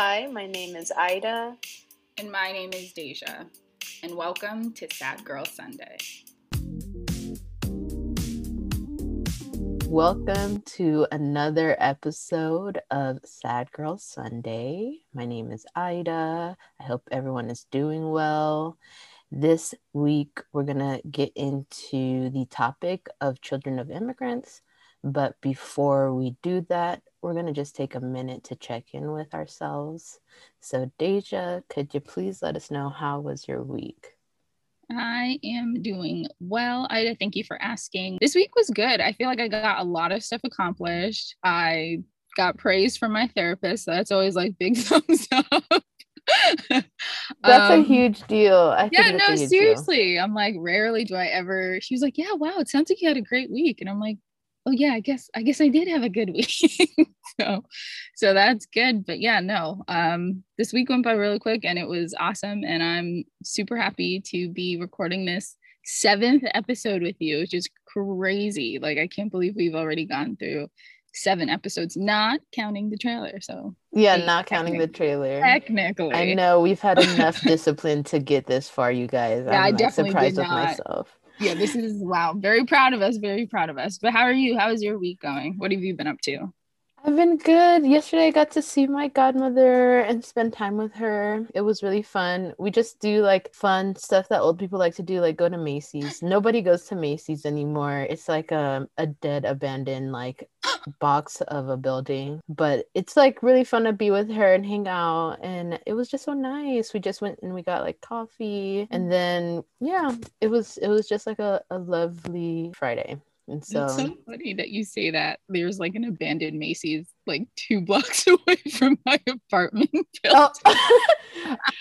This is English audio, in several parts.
Hi, my name is Ida. And my name is Deja. And welcome to Sad Girl Sunday. Welcome to another episode of Sad Girl Sunday. My name is Ida. I hope everyone is doing well. This week, we're going to get into the topic of children of immigrants. But before we do that, we're going to just take a minute to check in with ourselves. So, Deja, could you please let us know how was your week? I am doing well. I thank you for asking. This week was good. I feel like I got a lot of stuff accomplished. I got praise from my therapist. So that's always like big thumbs up. that's um, a huge deal. I think yeah, no, seriously. Deal. I'm like, rarely do I ever. She was like, Yeah, wow, it sounds like you had a great week. And I'm like, oh yeah i guess i guess i did have a good week. So so that's good. But yeah no um this week went by really quick and it was awesome. And i'm super happy to be recording this seventh episode with you which is crazy. Like i can't believe we've already gone through seven episodes not counting the trailer. So yeah not counting the trailer. Technically. I know we've had enough discipline to get this far you guys. Yeah, i'm I definitely surprised with myself yeah, this is wow. Very proud of us. Very proud of us. But how are you? How is your week going? What have you been up to? I've been good. Yesterday, I got to see my godmother and spend time with her. It was really fun. We just do like fun stuff that old people like to do, like go to Macy's. Nobody goes to Macy's anymore. It's like a, a dead, abandoned, like box of a building. But it's like really fun to be with her and hang out. And it was just so nice. We just went and we got like coffee. And then, yeah, it was, it was just like a, a lovely Friday. And so it's so funny that you say that. There's like an abandoned Macy's like two blocks away from my apartment. Oh,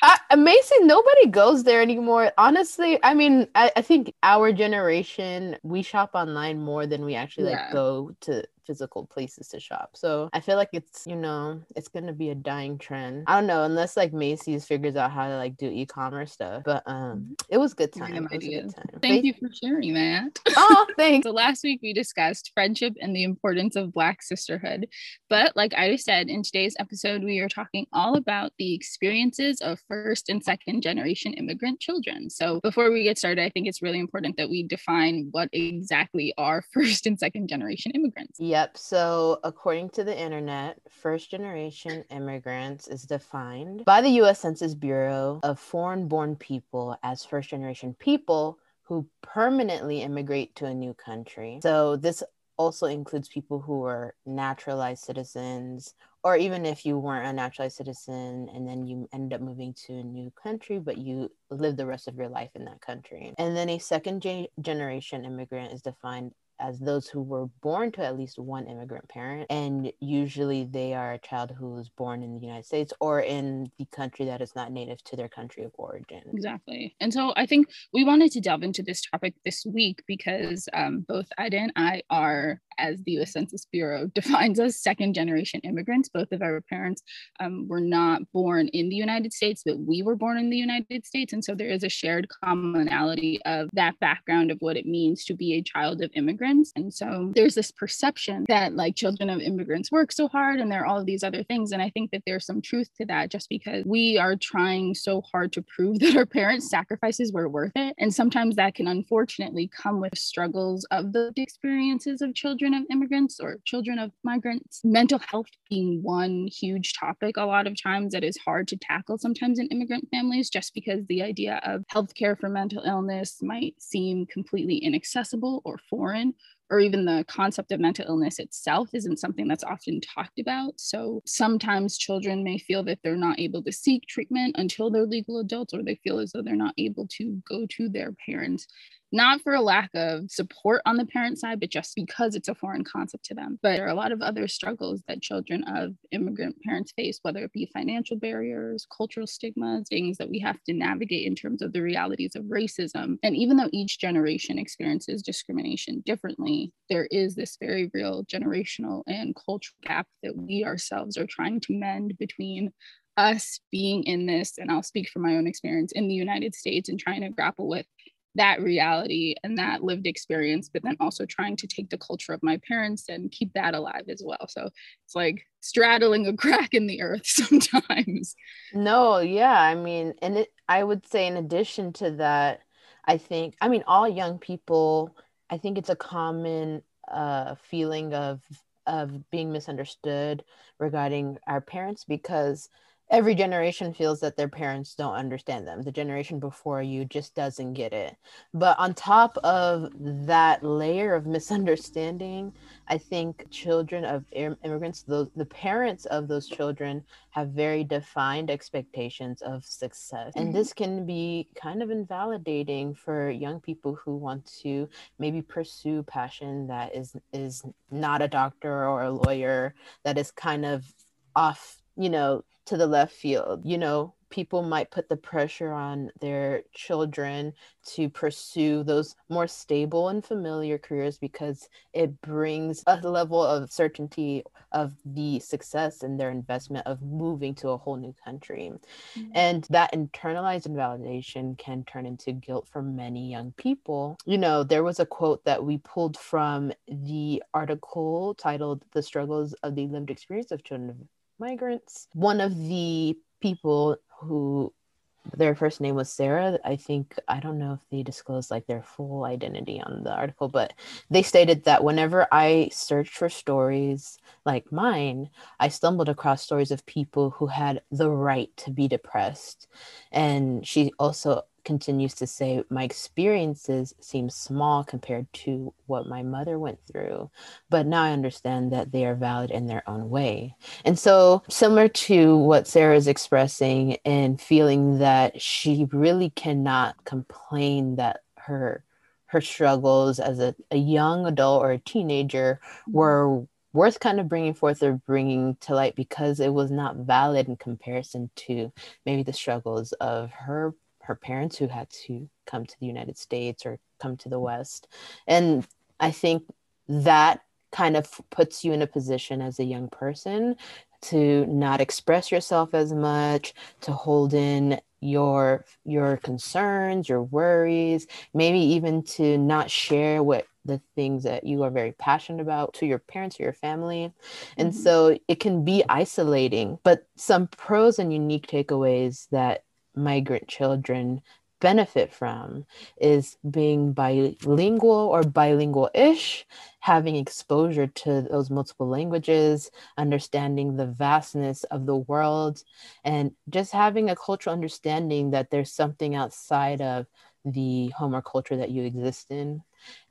I, uh, Macy's, nobody goes there anymore. Honestly, I mean, I, I, think our generation we shop online more than we actually yeah. like go to physical places to shop. So I feel like it's, you know, it's gonna be a dying trend. I don't know, unless like Macy's figures out how to like do e-commerce stuff. But um it was good time. Was good time. Thank you for sharing that. Oh, thanks. so last week we discussed friendship and the importance of black sisterhood. But like I said, in today's episode, we are talking all about the experiences of first and second generation immigrant children. So before we get started, I think it's really important that we define what exactly are first and second generation immigrants. Yeah Yep. So, according to the internet, first generation immigrants is defined by the US Census Bureau of foreign born people as first generation people who permanently immigrate to a new country. So, this also includes people who are naturalized citizens, or even if you weren't a naturalized citizen and then you end up moving to a new country, but you live the rest of your life in that country. And then a second generation immigrant is defined as those who were born to at least one immigrant parent. And usually they are a child who was born in the United States or in the country that is not native to their country of origin. Exactly. And so I think we wanted to delve into this topic this week because um, both Ida and I are as the US Census Bureau defines us, second generation immigrants. Both of our parents um, were not born in the United States, but we were born in the United States. And so there is a shared commonality of that background of what it means to be a child of immigrants. And so there's this perception that like children of immigrants work so hard and there are all these other things. And I think that there's some truth to that just because we are trying so hard to prove that our parents' sacrifices were worth it. And sometimes that can unfortunately come with struggles of the experiences of children of immigrants or children of migrants. Mental health being one huge topic a lot of times that is hard to tackle sometimes in immigrant families, just because the idea of healthcare for mental illness might seem completely inaccessible or foreign or even the concept of mental illness itself isn't something that's often talked about. So sometimes children may feel that they're not able to seek treatment until they're legal adults, or they feel as though they're not able to go to their parents not for a lack of support on the parent side, but just because it's a foreign concept to them. But there are a lot of other struggles that children of immigrant parents face, whether it be financial barriers, cultural stigmas, things that we have to navigate in terms of the realities of racism. And even though each generation experiences discrimination differently, there is this very real generational and cultural gap that we ourselves are trying to mend between us being in this, and I'll speak from my own experience in the United States and trying to grapple with that reality and that lived experience, but then also trying to take the culture of my parents and keep that alive as well. So it's like straddling a crack in the earth sometimes. No, yeah. I mean, and it, I would say, in addition to that, I think, I mean, all young people, I think it's a common uh, feeling of of being misunderstood regarding our parents because every generation feels that their parents don't understand them. The generation before you just doesn't get it. But on top of that layer of misunderstanding, I think children of immigrants, those the parents of those children have very defined expectations of success. And mm-hmm. this can be kind of invalidating for young people who want to maybe pursue passion that is is not a doctor or a lawyer that is kind of off, you know, to the left field. You know, people might put the pressure on their children to pursue those more stable and familiar careers because it brings a level of certainty of the success in their investment of moving to a whole new country. Mm-hmm. And that internalized invalidation can turn into guilt for many young people. You know, there was a quote that we pulled from the article titled The Struggles of the Lived Experience of Children of migrants. One of the people who their first name was Sarah. I think I don't know if they disclosed like their full identity on the article, but they stated that whenever I searched for stories like mine, I stumbled across stories of people who had the right to be depressed. And she also continues to say, My experiences seem small compared to what my mother went through, but now I understand that they are valid in their own way. And so, similar to what Sarah is expressing and feeling that she really cannot complain that her her struggles as a, a young adult or a teenager mm-hmm. were worth kind of bringing forth or bringing to light because it was not valid in comparison to maybe the struggles of her her parents who had to come to the United States or come to the West. And I think that kind of puts you in a position as a young person to not express yourself as much, to hold in your your concerns, your worries, maybe even to not share what the things that you are very passionate about to your parents or your family. And mm-hmm. so it can be isolating, but some pros and unique takeaways that migrant children benefit from is being bilingual or bilingual ish, having exposure to those multiple languages, understanding the vastness of the world, and just having a cultural understanding that there's something outside of the home or culture that you exist in.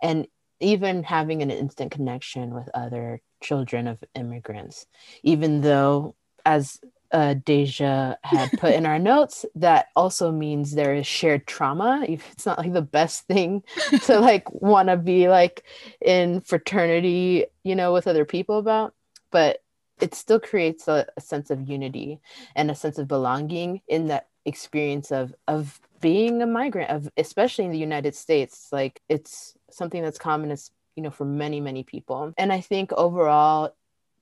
And even having an instant connection with other children of immigrants, even though as uh, Deja had put in our notes, that also means there is shared trauma. It's not like the best thing to like want to be like in fraternity, you know, with other people about, but it still creates a, a sense of unity and a sense of belonging in that experience of of being a migrant of especially in the United States. Like it's something that's common as you know for many many people and i think overall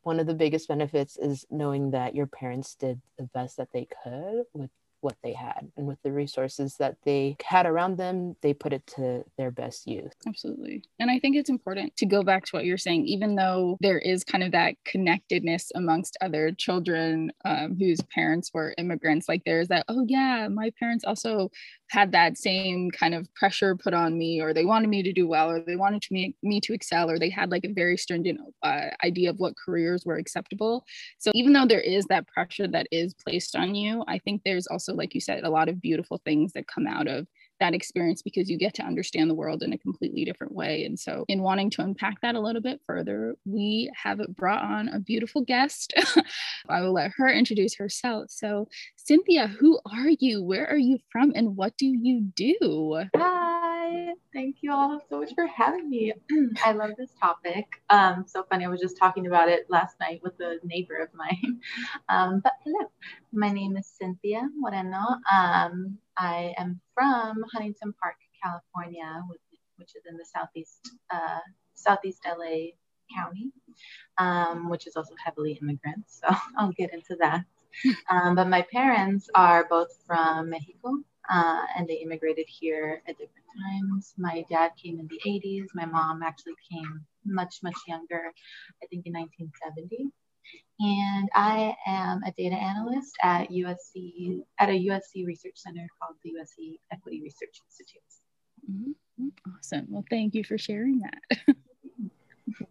one of the biggest benefits is knowing that your parents did the best that they could with what they had and with the resources that they had around them they put it to their best use. Absolutely. And i think it's important to go back to what you're saying even though there is kind of that connectedness amongst other children um, whose parents were immigrants like there's that oh yeah my parents also had that same kind of pressure put on me or they wanted me to do well or they wanted to me, me to excel or they had like a very stringent uh, idea of what careers were acceptable. So even though there is that pressure that is placed on you i think there's also like you said a lot of beautiful things that come out of that experience because you get to understand the world in a completely different way. And so, in wanting to unpack that a little bit further, we have brought on a beautiful guest. I will let her introduce herself. So, Cynthia, who are you? Where are you from? And what do you do? Thank you all so much for having me. I love this topic. Um, so funny, I was just talking about it last night with a neighbor of mine. Um, but hello, my name is Cynthia Moreno. Um, I am from Huntington Park, California, which is in the southeast uh, southeast LA county, um, which is also heavily immigrant. So I'll get into that. Um, but my parents are both from Mexico, uh, and they immigrated here at different lifetimes. My dad came in the 80s. My mom actually came much, much younger, I think in 1970. And I am a data analyst at USC, at a USC research center called the USC Equity Research Institute. Mm-hmm. Awesome. Well, thank you for sharing that.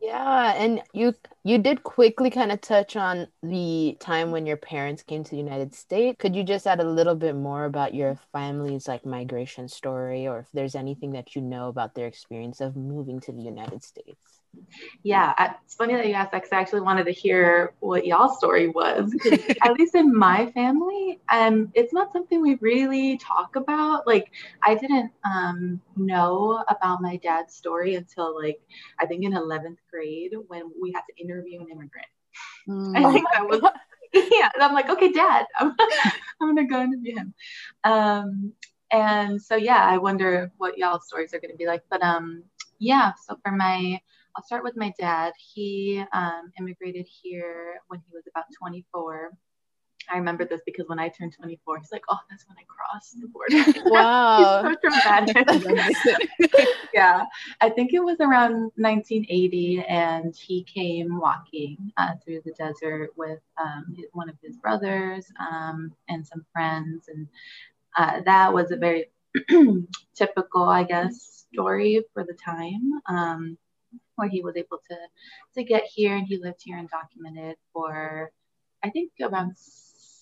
Yeah, and you you did quickly kind of touch on the time when your parents came to the United States. Could you just add a little bit more about your family's like migration story or if there's anything that you know about their experience of moving to the United States? Yeah, it's funny that you asked that because I actually wanted to hear what y'all's story was. At least in my family, um, it's not something we really talk about. Like, I didn't um, know about my dad's story until like I think in eleventh grade when we had to interview an immigrant. Mm. I think that was yeah. And I'm like, okay, Dad, I'm, I'm gonna go interview him. Um, and so yeah, I wonder what y'all's stories are gonna be like. But um, yeah. So for my I'll start with my dad. He um, immigrated here when he was about 24. I remember this because when I turned 24, he's like, "Oh, that's when I crossed the border." Wow, so dramatic. yeah, I think it was around 1980, and he came walking uh, through the desert with um, one of his brothers um, and some friends, and uh, that was a very typical, I guess, story for the time. Um, where he was able to to get here and he lived here and documented for I think around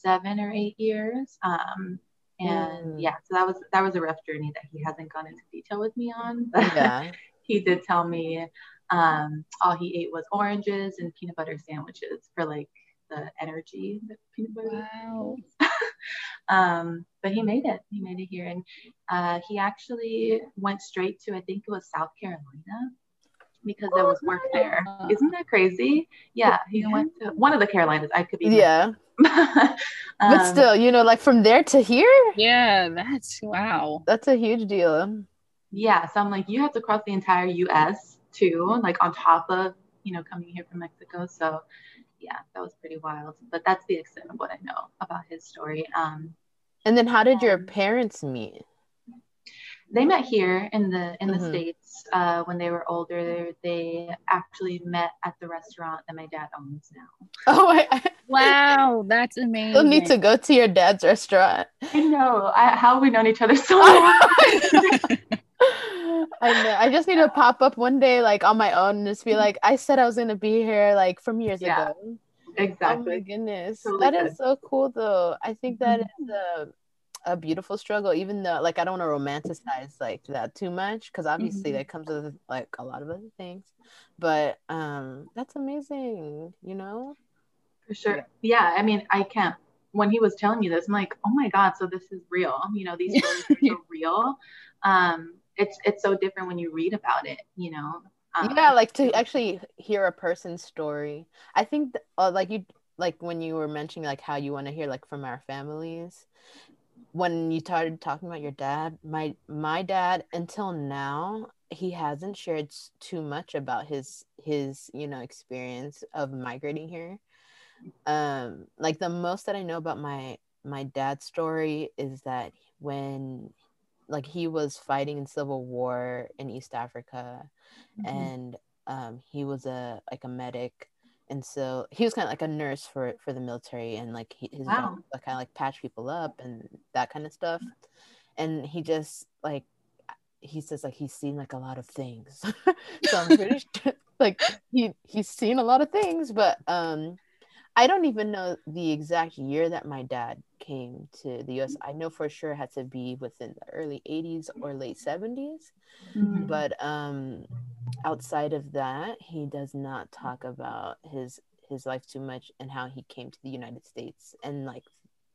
seven or eight years. Um, and mm. yeah, so that was that was a rough journey that he hasn't gone into detail with me on. But yeah. he did tell me um, all he ate was oranges and peanut butter sandwiches for like the energy that peanut butter. Wow. um, but he made it. He made it here, and uh, he actually went straight to I think it was South Carolina because there was work there. Isn't that crazy? Yeah, he went to one of the Carolinas. I could be. Yeah. um, but still, you know, like from there to here. Yeah, that's wow. That's a huge deal. Yeah, so I'm like, you have to cross the entire U.S. too, like on top of you know coming here from Mexico. So yeah, that was pretty wild. But that's the extent of what I know about his story. Um, and then, how did your parents meet? They met here in the in the mm-hmm. states uh, when they were older. They actually met at the restaurant that my dad owns now. Oh, I, wow, that's amazing! You'll need to go to your dad's restaurant. I know. I, how have we known each other so long? I know. I just need to pop up one day, like on my own, and just be like, "I said I was gonna be here, like from years yeah, ago." Exactly. Oh my goodness, totally that good. is so cool, though. I think that mm-hmm. is a a beautiful struggle even though like i don't want to romanticize like that too much because obviously mm-hmm. that comes with like a lot of other things but um that's amazing you know? For sure. Yeah, i mean i can't when he was telling me this i'm like oh my god so this is real you know these stories are so real. Um it's it's so different when you read about it you know? Um, yeah like to actually hear a person's story. I think th- uh, like you like when you were mentioning like how you want to hear like from our families when you started talking about your dad, my my dad until now he hasn't shared too much about his his you know experience of migrating here. Um, like the most that I know about my my dad's story is that when like he was fighting in civil war in East Africa, mm-hmm. and um, he was a like a medic and so he was kind of like a nurse for for the military and like he, his wow. job kind of like patch people up and that kind of stuff and he just like he says like he's seen like a lot of things. So i'm pretty sure like he he's seen a lot of things but um i don't even know the exact year that my dad came to the us i know for sure it had to be within the early 80s or late 70s mm-hmm. but um outside of that, he does not talk about his his life too much and how he came to the United States and like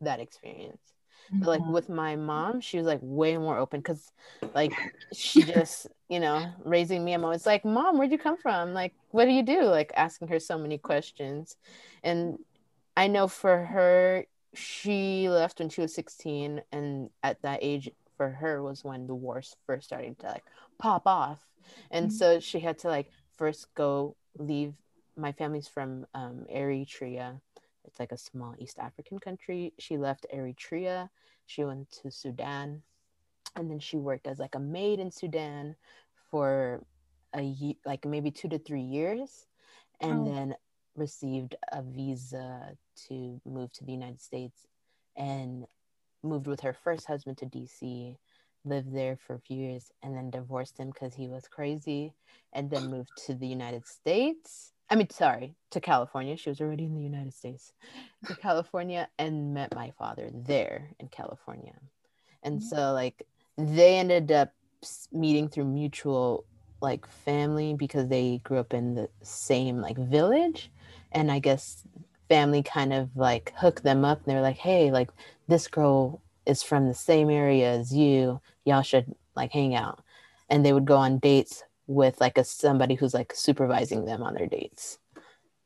that experience. Mm-hmm. But like mm-hmm. with my mom, she was like way more open because like she just, you know, raising me, I'm always like, Mom, where'd you come from? Like, what do you do? Like asking her so many questions. And I know for her, she left when she was 16 and at that age for her was when the wars first started to like pop off. And mm-hmm. so she had to like first go leave my family's from um, eritrea. It's like a small east african country. She left eritrea. She went to sudan. And then she worked as like a maid in Sudan for a year, like maybe two to three years, and Oh. then received a visa to move to the United States. And moved with her first husband to DC, lived there for a few years, and then divorced him because he was crazy, and then moved to the United States. I mean, sorry, to California. She was already in the United States, to California, and met my father there in California. And mm-hmm. so, like, they ended up meeting through mutual like family because they grew up in the same like village and i guess family kind of like hooked them up and they were like hey like this girl is from the same area as you y'all should like hang out and they would go on dates with like a somebody who's like supervising them on their dates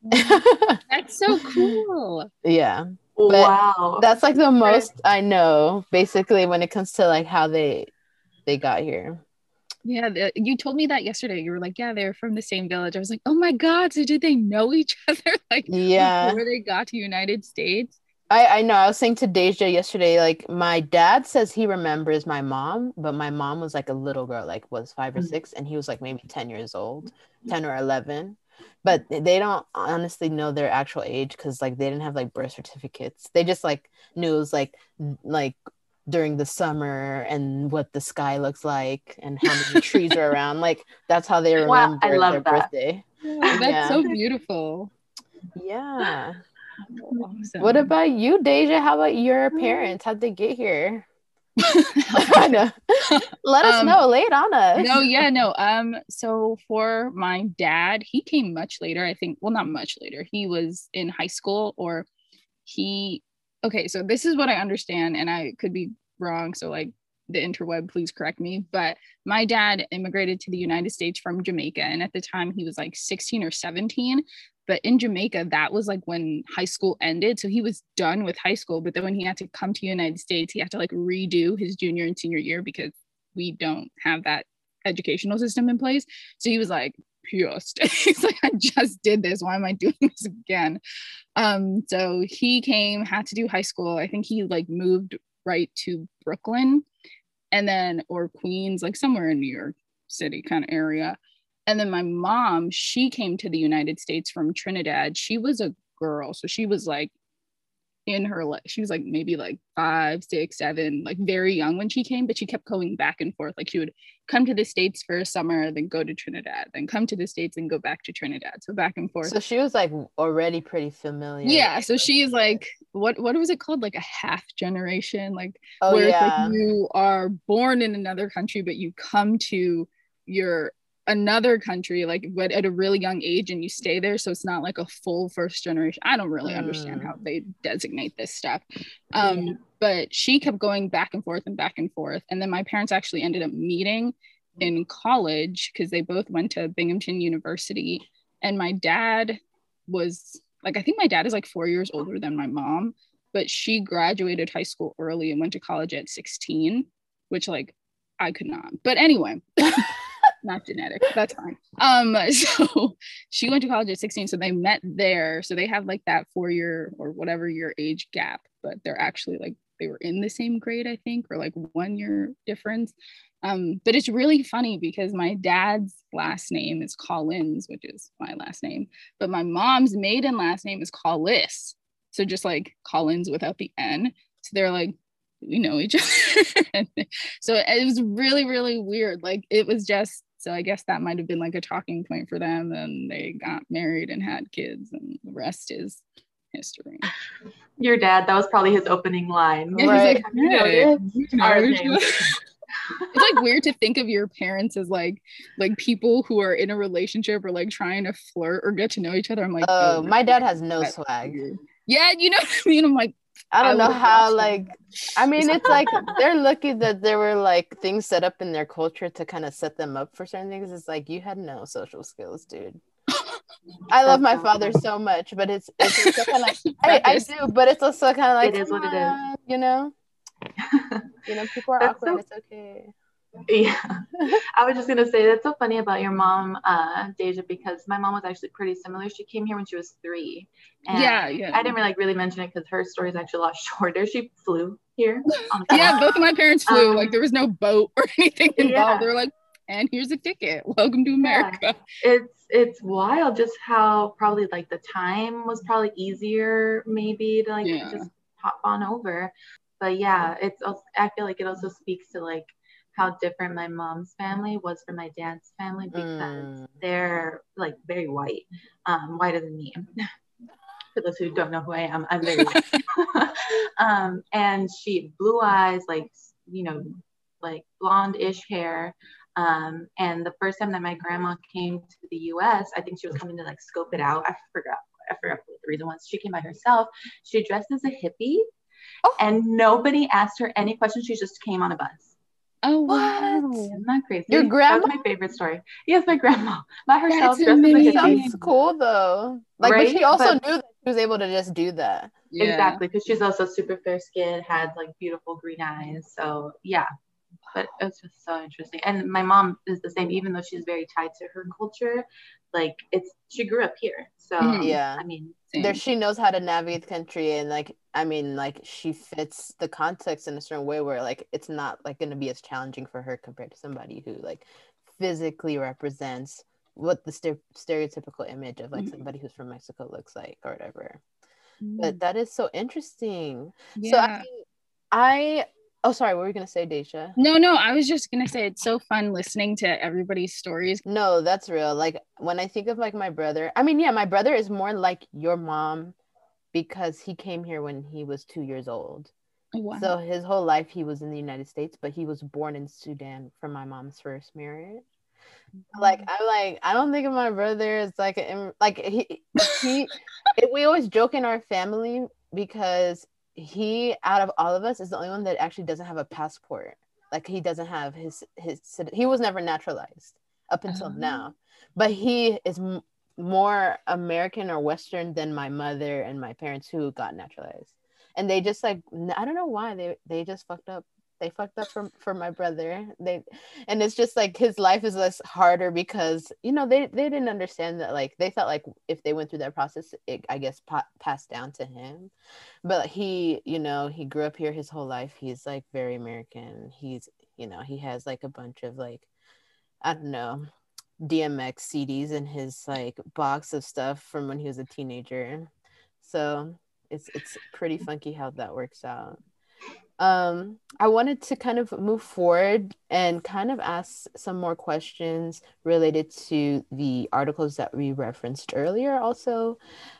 That's so cool. yeah wow. that's like the most i know basically when it comes to like how they they got here Yeah, the, you told me that yesterday. You were like, "Yeah, they're from the same village." I was like, "Oh my god!" So did they know each other like yeah before they got to United States? I, I know. I was saying to Deja yesterday, like my dad says he remembers my mom, but my mom was like a little girl, like was five or Mhm. six, and he was like maybe 10 years old, 10 or 11. But they don't honestly know their actual age because like they didn't have like birth certificates. They just like knew it was like like during the summer and what the sky looks like and how many trees are around. Like that's how they Wow, remember love their that. birthday. That's Yeah. so beautiful. Yeah. Awesome. What about you, Deja? How about your parents? How'd they get here? I know. Let us Um, know. Lay it on us. no, yeah, no. Um, so for my dad, he came much later. I think. Well, not much later. He was in high school, or he. Okay, so this is what I understand, and I could be wrong. So like the interweb, please correct me. But my dad immigrated to the United States from Jamaica, and at the time he was like 16 or 17. But in Jamaica, that was like when high school ended. So he was done with high school. But then when he had to come to United States, he had to like redo his junior and senior year because we don't have that educational system in place. So he was like pissed. He's like, I just did this. Why am I doing this again? Um, so he came, had to do high school. I think he like moved right to Brooklyn and then or Queens, like somewhere in New York City kind of area. And then my mom, she came to the United States from Trinidad. She was a girl. So she was like in her she was like maybe like five six seven like very young when she came but she kept going back and forth like she would come to the states for a summer then go to trinidad then come to the states and go back to trinidad so back and forth So she was like already pretty familiar. yeah so she is like what what was it called like a half generation like Oh where it's yeah. like you are born in another country but you come to your another country like but at a really young age and you stay there so it's not like a full first generation i don't really understand Mm. how they designate this stuff um Yeah. but she kept going back and forth and back and forth and then my parents actually ended up meeting in college because they both went to binghamton university and my dad was like i think my dad is like four years older than my mom but she graduated high school early and went to college at 16 which like i could not but anyway not genetic that's fine. Um so she went to college at 16 so they met there. So they have like that four year or whatever year age gap but they're actually like they were in the same grade i think or like one year difference. Um but it's really funny because my dad's last name is collins which is my last name but my mom's maiden last name is collis. So just like collins without the n. So they're like we know each other. So it was really really weird. Like it was just so i guess that might have been like a talking point for them and they got married and had kids and the rest is history Your dad, that was probably his opening line. Yeah, Right. like, "Hey, you know Our each names. other." it's like weird to think of your parents as like like people who are in a relationship or like trying to flirt or get to know each other i'm like Oh, my dad has no no swag. yeah you know what i mean i'm like I don't I know how like I mean it's like they're lucky that there were like things set up in their culture to kind of set them up for certain things. It's like you had no social skills, dude. I love my father so much, but it's it's kind of I, I do, but it's also kind of like It is what it is. You know, you know, people are That's awkward. so- It's okay. Yeah. I was just gonna say that's so funny about your mom, uh, Deja, because my mom was actually pretty similar. She came here when she was three. And yeah yeah I didn't really, like really mention it because her story is actually a lot shorter. She flew here. yeah, both of my parents flew. Um, like there was no boat or anything involved. Yeah. They were like, and here's a ticket. Welcome to America. Yeah. It's it's wild just how probably like the time was probably easier maybe to like yeah. just hop on over. But yeah, it's also, I feel like it also speaks to like how different my mom's family was from my dad's family because mm. they're like very white, um, whiter than me. For those who don't know who I am, I'm very white. um, and she blue eyes, like you know, like blonde-ish hair. Um, and the first time that my grandma came to the U.S., I think she was coming to like scope it out. I forgot. I forgot what the reason was. She came by herself. She dressed as a hippie, oh. and nobody asked her any questions. She just came on a bus. Oh wow! Isn't that crazy? Your grandma? That's my favorite story. Yes, my grandma by herself. That's amazing. Sounds cool though. Like, right? but she also but, knew that she was able to just do that. Yeah. Exactly, because she's also super fair skin, had like beautiful green eyes. So yeah, but it's just so interesting. And my mom is the same, even though she's very tied to her culture. Like it's she grew up here, so mm-hmm. yeah. I mean, there she knows how to navigate the country, and like I mean, like she fits the context in a certain way where like it's not like going to be as challenging for her compared to somebody who like physically represents what the st- stereotypical image of like mm-hmm. somebody who's from Mexico looks like or whatever. Mm-hmm. But that is so interesting. Yeah. So I mean, I Oh, sorry. What were you gonna say, Deja? No, no. I was just gonna say it's so fun listening to everybody's stories. No, that's real. Like when I think of like my brother, I mean, yeah, my brother is more like your mom because he came here when he was two years old. Wow. So his whole life he was in the United States, but he was born in Sudan from my mom's first marriage. Like I'm like I don't think of my brother as like a, like he he. we always joke in our family because he out of all of us is the only one that actually doesn't have a passport. Like he doesn't have his his he was never naturalized up until uh-huh. now. But he is m- more american or western than my mother and my parents who got naturalized. And they just like i don't know why they they just fucked up they fucked up for, for my brother. They and it's just like his life is less harder because you know they, they didn't understand that like they felt like if they went through that process it i guess pa- passed down to him. But he you know he grew up here his whole life. He's like very american. He's you know he has like a bunch of like i don't know dmx cds in his like box of stuff from when he was a teenager. So it's it's pretty funky how that works out um, I wanted to kind of move forward and kind of ask some more questions related to the articles that we referenced earlier. Also,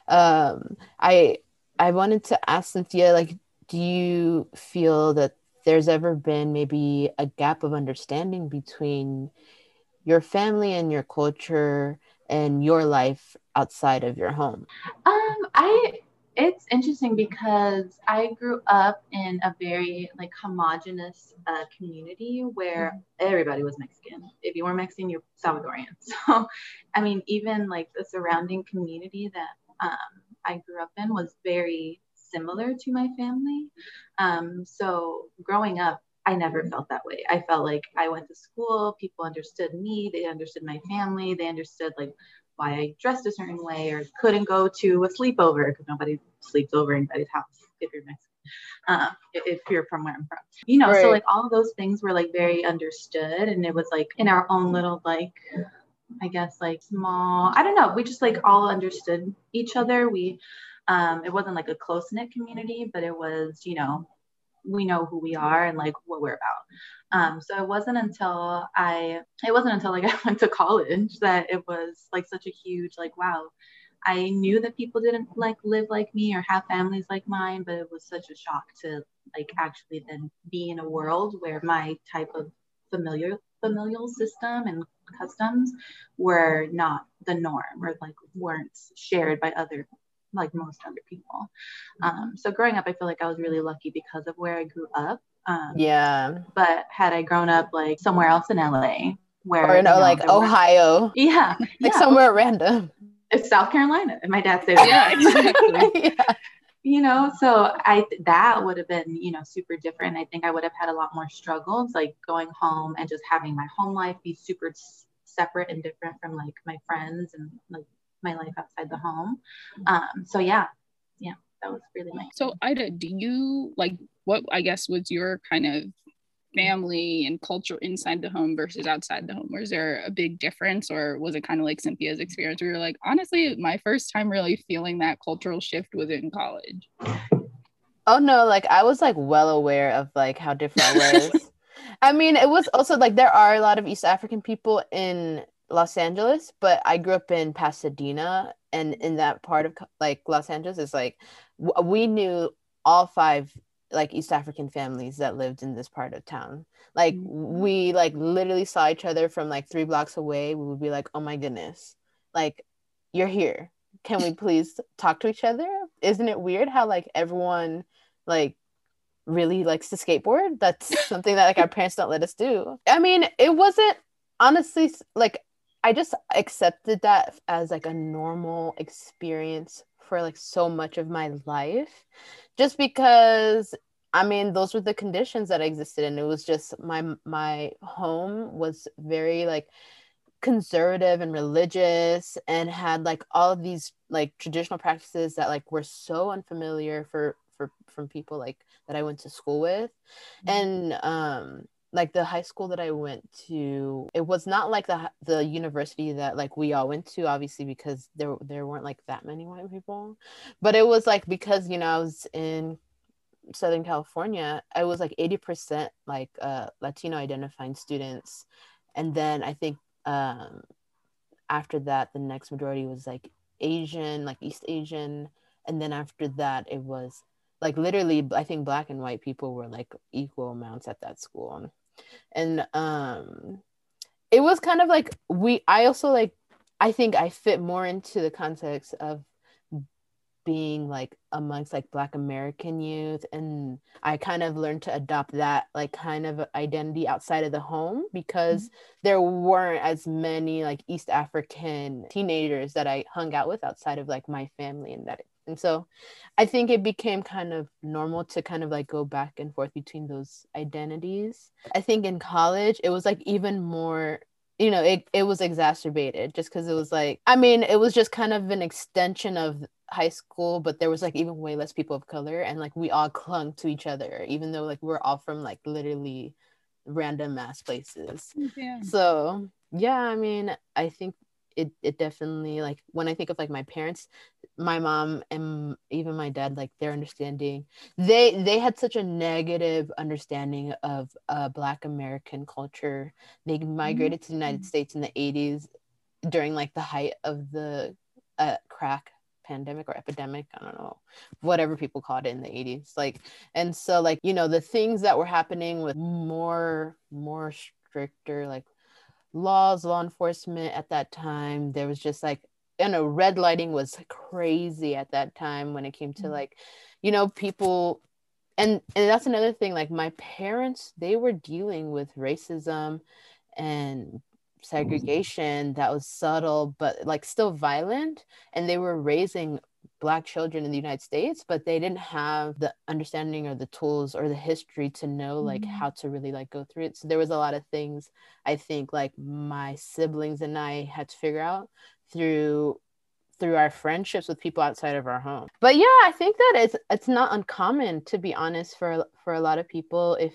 um, I I wanted to ask Cynthia, like, do you feel that there's ever been maybe a gap of understanding between your family and your culture and your life outside of your home? Um, I it's interesting because I grew up in a very like homogenous uh, community where mm-hmm. everybody was Mexican. If you were Mexican, you're Salvadorian. So, I mean, even like the surrounding community that um, I grew up in was very similar to my family. Um, so, growing up, I never felt that way. I felt like I went to school, people understood me, they understood my family, they understood like why I dressed a certain way or couldn't go to a sleepover because nobody sleeps over anybody's house if you're Mexican. Um, if you're from where I'm from, you know, right. so like all of those things were like very understood, and it was like in our own little like, I guess like small. I don't know. We just like all understood each other. We, um, it wasn't like a close knit community, but it was, you know, we know who we are and like what we're about. Um, so it wasn't until I, it wasn't until like I went to college that it was like such a huge like wow. I knew that people didn't like live like me or have families like mine, but it was such a shock to like actually then be in a world where my type of familiar familial system and customs were not the norm or like weren't shared by other like most other people. Um, so growing up, I feel like I was really lucky because of where I grew up. Um, yeah. But had I grown up like somewhere else in LA, where or no, you know, like Ohio, were, yeah, like yeah. somewhere random. It's South Carolina, and my dad said, yeah, exactly. yeah. You know, so I that would have been you know super different. I think I would have had a lot more struggles, like going home and just having my home life be super separate and different from like my friends and like my life outside the home. Um, so yeah, yeah, that was really nice. So Ida, do you like what I guess was your kind of family and culture inside the home versus outside the home? Was there a big difference, or was it kind of like Cynthia's experience where you're like, honestly, my first time really feeling that cultural shift was in college? Oh no, like I was like well aware of like how different I was. I mean, it was also like there are a lot of East African people in Los Angeles, but I grew up in Pasadena, and in that part of like Los Angeles is like we knew all five like East African families that lived in this part of town. Like mm-hmm. we like literally saw each other from like three blocks away. We would be like, "Oh my goodness, like you're here. Can we please talk to each other?" Isn't it weird how like everyone like really likes to skateboard? That's something that like our parents don't let us do. I mean, it wasn't honestly like I just accepted that as like a normal experience for like so much of my life just because I mean those were the conditions that existed and it was just my my home was very like conservative and religious and had like all of these like traditional practices that like were so unfamiliar for for from people like that I went to school with mm-hmm. and um like the high school that I went to, it was not like the the university that like we all went to, obviously because there there weren't like that many white people, but it was like because you know I was in Southern California, I was like eighty percent like uh, Latino identifying students, and then I think um, after that the next majority was like Asian, like East Asian, and then after that it was like literally i think black and white people were like equal amounts at that school and um it was kind of like we i also like i think i fit more into the context of being like amongst like black american youth and i kind of learned to adopt that like kind of identity outside of the home because mm-hmm. there weren't as many like east african teenagers that i hung out with outside of like my family and that and so I think it became kind of normal to kind of like go back and forth between those identities. I think in college, it was like even more you know it, it was exacerbated just because it was like i mean it was just kind of an extension of high school but there was like even way less people of color and like we all clung to each other even though like we're all from like literally random mass places yeah. so yeah i mean i think it it definitely like when I think of like my parents, my mom and even my dad, like their understanding, they they had such a negative understanding of uh, Black American culture. They migrated mm-hmm. to the United mm-hmm. States in the '80s during like the height of the uh, crack pandemic or epidemic i don't know whatever people called it in the 80s like and so like you know the things that were happening with more more stricter like laws, law enforcement at that time. There was just like, you know, red lighting was crazy at that time when it came to mm-hmm. like, you know, people and and that's another thing like my parents they were dealing with racism and segregation that was subtle but like still violent and they were raising black children in the united states but they didn't have the understanding or the tools or the history to know like mm-hmm. how to really like go through it so there was a lot of things i think like my siblings and i had to figure out through through our friendships with people outside of our home but yeah i think that it's it's not uncommon to be honest for for a lot of people if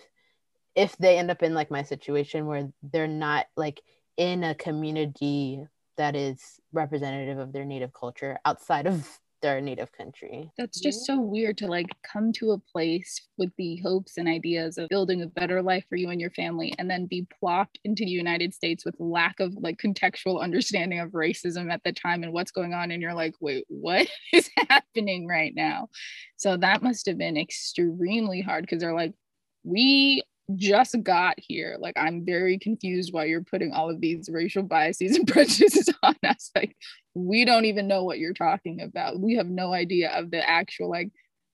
if they end up in like my situation where they're not like in a community that is representative of their native culture outside of their native country. That's just so weird to like come to a place with the hopes and ideas of building a better life for you and your family and then be plopped into the United States with lack of like contextual understanding of racism at the time and what's going on and you're like, "Wait, what is happening right now?" So that must have been extremely hard because they're like, "We just got here. Like, I'm very confused why you're putting all of these racial biases and prejudices on us. Like, we don't even know what you're talking about. We have no idea of the actual, like,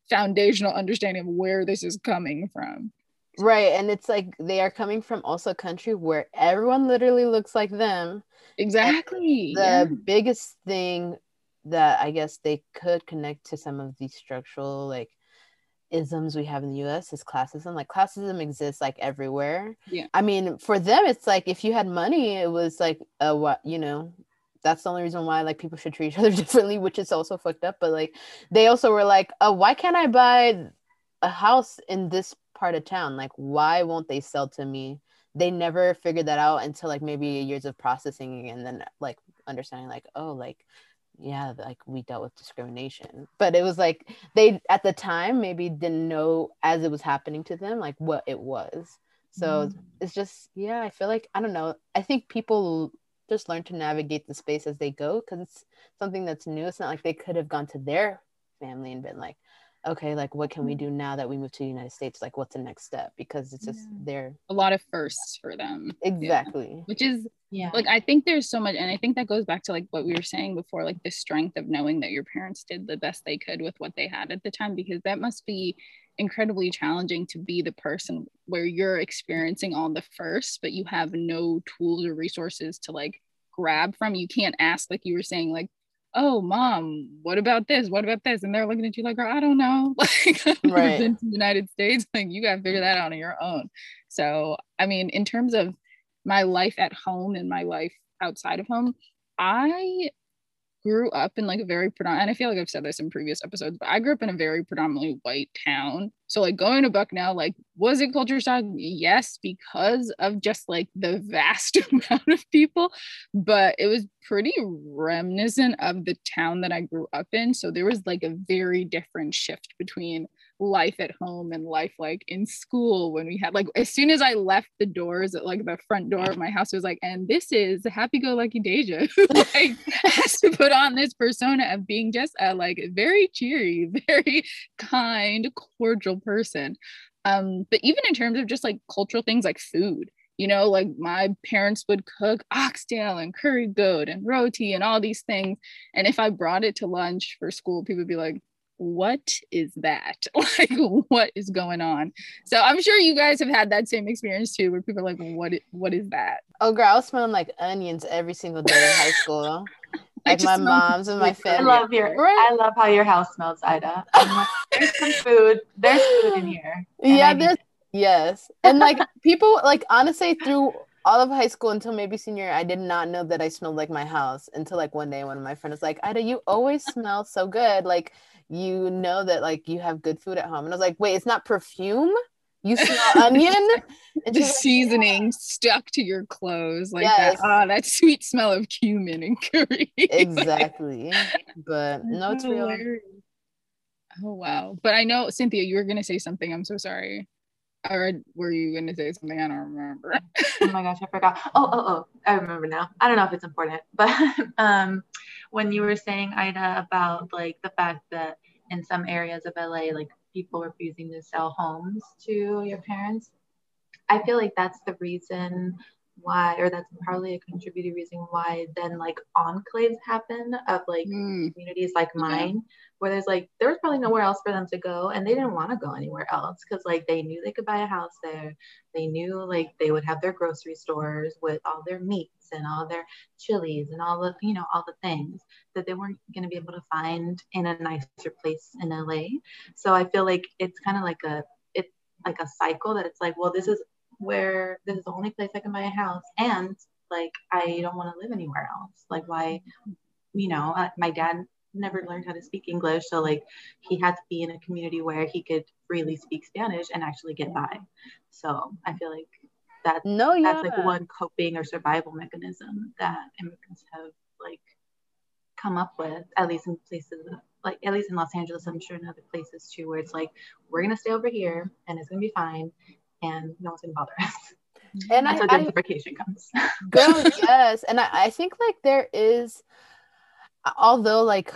foundational understanding of where this is coming from. Right. And it's like they are coming from also a country where everyone literally looks like them. Exactly. The yeah. biggest thing that I guess they could connect to some of these structural, like, isms we have in the US is classism. Like classism exists like everywhere. Yeah. I mean, for them, it's like if you had money, it was like a what you know, that's the only reason why like people should treat each other differently, which is also fucked up. But like they also were like, oh, why can't I buy a house in this part of town like why won't they sell to me they never figured that out until like maybe years of processing and then like understanding like oh like yeah like we dealt with discrimination but it was like they at the time maybe didn't know as it was happening to them like what it was so mm. it's just yeah i feel like i don't know i think people just learn to navigate the space as they go because it's something that's new it's not like they could have gone to their family and been like okay, like what can we mm-hmm. do now that we move to the United States? Like what's the next step? Because it's just yeah. they're a lot of firsts for them. Exactly. Yeah. Which is yeah. Like I think there's so much and I think that goes back to like what we were saying before, like the strength of knowing that your parents did the best they could with what they had at the time, because that must be incredibly challenging to be the person where you're experiencing all the first, but you have no tools or resources to like grab from. You can't ask, like you were saying, like, oh mom what about this? What about this? And they're looking at you like i don't know. Like I've right. been to the united states. Like you got to figure that mm. out on your own. So i mean in terms of my life at home and my life outside of home i grew up in like a very predominant, and I feel like I've said this in previous episodes, but I grew up in a very predominantly white town. So like going to Bucknell, like was it culture shock? Yes, because of just like the vast amount of people, but it was pretty reminiscent of the town that I grew up in. So there was like a very different shift between life at home and life like in school when we had like as soon as I left the doors at like the front door of my house it was like and this is happy go lucky Deja. Like has to put on this persona of being just a like very cheery very kind cordial person. Um but even in terms of just like cultural things like food you know like my parents would cook oxtail and curry goat and roti and all these things. And if I brought it to lunch for school people would be like what is that? like, what is going on? So I'm sure you guys have had that same experience too, where people are like, what, what is that? Oh, girl, I was smelling like onions every single day in high school. like my mom's and my family. I love your, right? I love how your house smells, Ida. Like, there's some food. There's food in here. Yeah, there's, yes. And like people, like honestly, through all of high school until maybe senior, I did not know that I smelled like my house until like one day one of my friends was like, Ida, you always smell so good. Like you know that like you have good food at home. And I was like, wait, it's not perfume? You smell onion? And the seasoning like, stuck to your clothes like yes. that. Ah, that sweet smell of cumin and curry. exactly. but no, it's real. Oh wow. But I know Cynthia, you were gonna say something. I'm so sorry. Or were you gonna say something? I don't remember. oh my gosh, I forgot. Oh, oh, oh, I remember now. I don't know if it's important, but um when you were saying Ida about like the fact that in some areas of LA, like people refusing to sell homes to your parents. I feel like that's the reason why, or that's probably a contributing reason why then like enclaves happen of like mm. communities like mine, where there's like there was probably nowhere else for them to go, and they didn't want to go anywhere else because like they knew they could buy a house there, they knew like they would have their grocery stores with all their meats and all their chilies and all the you know all the things that they weren't going to be able to find in a nicer place in LA. So I feel like it's kind of like a it's like a cycle that it's like, well, this is where this is the only place I can buy a house and like I don't want to live anywhere else. Like why you know, uh, my dad never learned how to speak English. So like he had to be in a community where he could freely speak Spanish and actually get by. So I feel like that no, yeah. that's like one coping or survival mechanism that immigrants have like come up with, at least in places like at least in Los Angeles, I'm sure in other places too, where it's like we're gonna stay over here and it's gonna be fine and no one's gonna bother us. And that's I, gentrification I, comes. Girl, yes. And I, I think like there is although like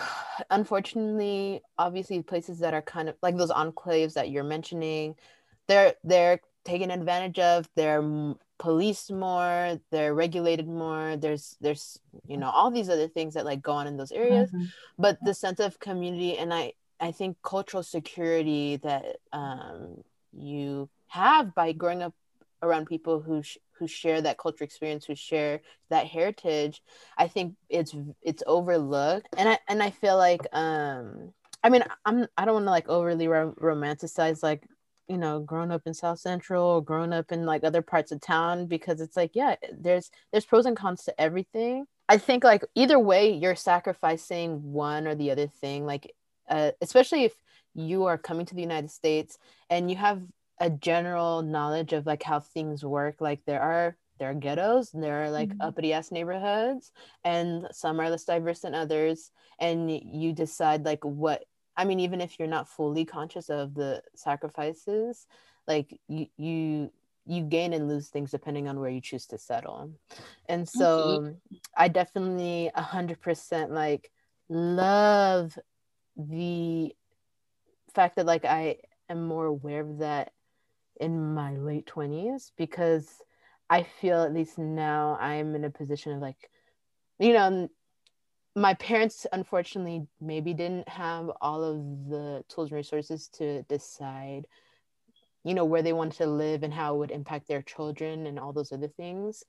unfortunately obviously places that are kind of like those enclaves that you're mentioning they're they're taken advantage of they're policed more they're regulated more there's there's you know all these other things that like go on in those areas. Mm-hmm. but the sense of community and i i think cultural security that um you have by growing up around people who sh- who share that culture experience who share that heritage i think it's it's overlooked. And i and i feel like um i mean i'm i don't want to like overly ro- romanticize like you know grown up in south central or grown up in like other parts of town because it's like yeah there's there's pros and cons to everything i think like either way you're sacrificing one or the other thing like uh, especially if you are coming to the United States and you have a general knowledge of like how things work. Like there are there are ghettos, there are like mm-hmm. uppity ass neighborhoods, and some are less diverse than others. And you decide like what I mean, even if you're not fully conscious of the sacrifices, like you you you gain and lose things depending on where you choose to settle. And so mm-hmm. I definitely a hundred percent like love the fact that like I am more aware of that in my late 20s because I feel at least now I'm in a position of like, you know, my parents unfortunately maybe didn't have all of the tools and resources to decide you know where they wanted to live and how it would impact their children and all those other things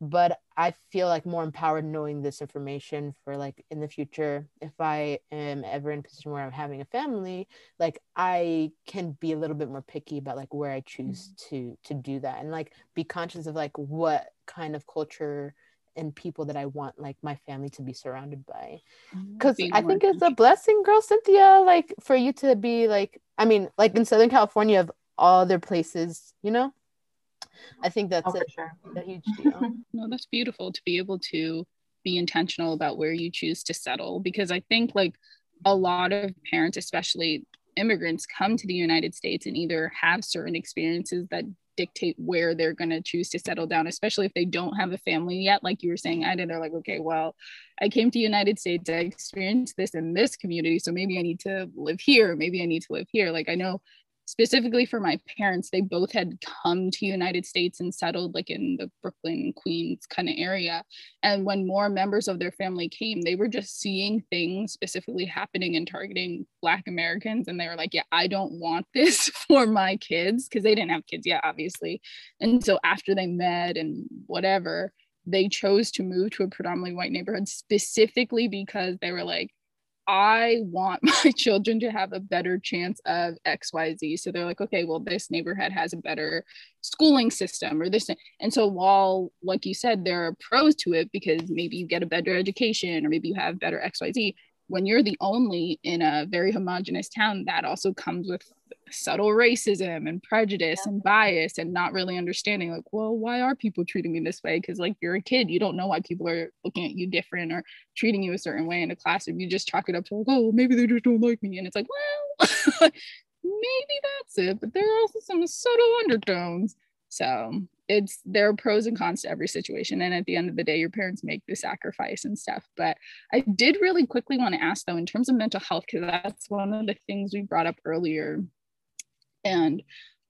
but i feel like more empowered knowing this information for like in the future if i am ever in a position where i'm having a family like i can be a little bit more picky about like where i choose mm-hmm. to to do that and like be conscious of like what kind of culture and people that I want like my family to be surrounded by. Because mm-hmm. I think it's a blessing, girl, Cynthia, like for you to be like, I mean, like in Southern California, of all their places, you know? I think that's oh, a, sure. a huge deal. no, that's beautiful to be able to be intentional about where you choose to settle because I think like a lot of parents, especially immigrants, come to the United States and either have certain experiences that dictate where they're going to choose to settle down especially if they don't have a family yet like you were saying i did they're like okay well i came to united states i experienced this in this community so maybe i need to live here maybe i need to live here. Like i know specifically for my parents, they both had come to United States and settled like in the Brooklyn, Queens kind of area. And when more members of their family came, they were just seeing things specifically happening and targeting Black Americans. And they were like, yeah, I don't want this for my kids because they didn't have kids yet, obviously. And so after they met and whatever, they chose to move to a predominantly white neighborhood specifically because they were like, I want my children to have a better chance of XYZ. So they're like, okay, well, this neighborhood has a better schooling system or this. And so while, like you said, there are pros to it because maybe you get a better education or maybe you have better XYZ, when you're the only in a very homogenous town, that also comes with subtle racism and prejudice yeah. and bias and not really understanding like well why are people treating me this way? Because like you're a kid you don't know why people are looking at you different or treating you a certain way in a classroom. You just chalk it up to like oh maybe they just don't like me. And it's like well maybe that's it but there are also some subtle undertones. So it's there are pros and cons to every situation and at the end of the day your parents make the sacrifice and stuff but i did really quickly want to ask though in terms of mental health because that's one of the things we brought up earlier and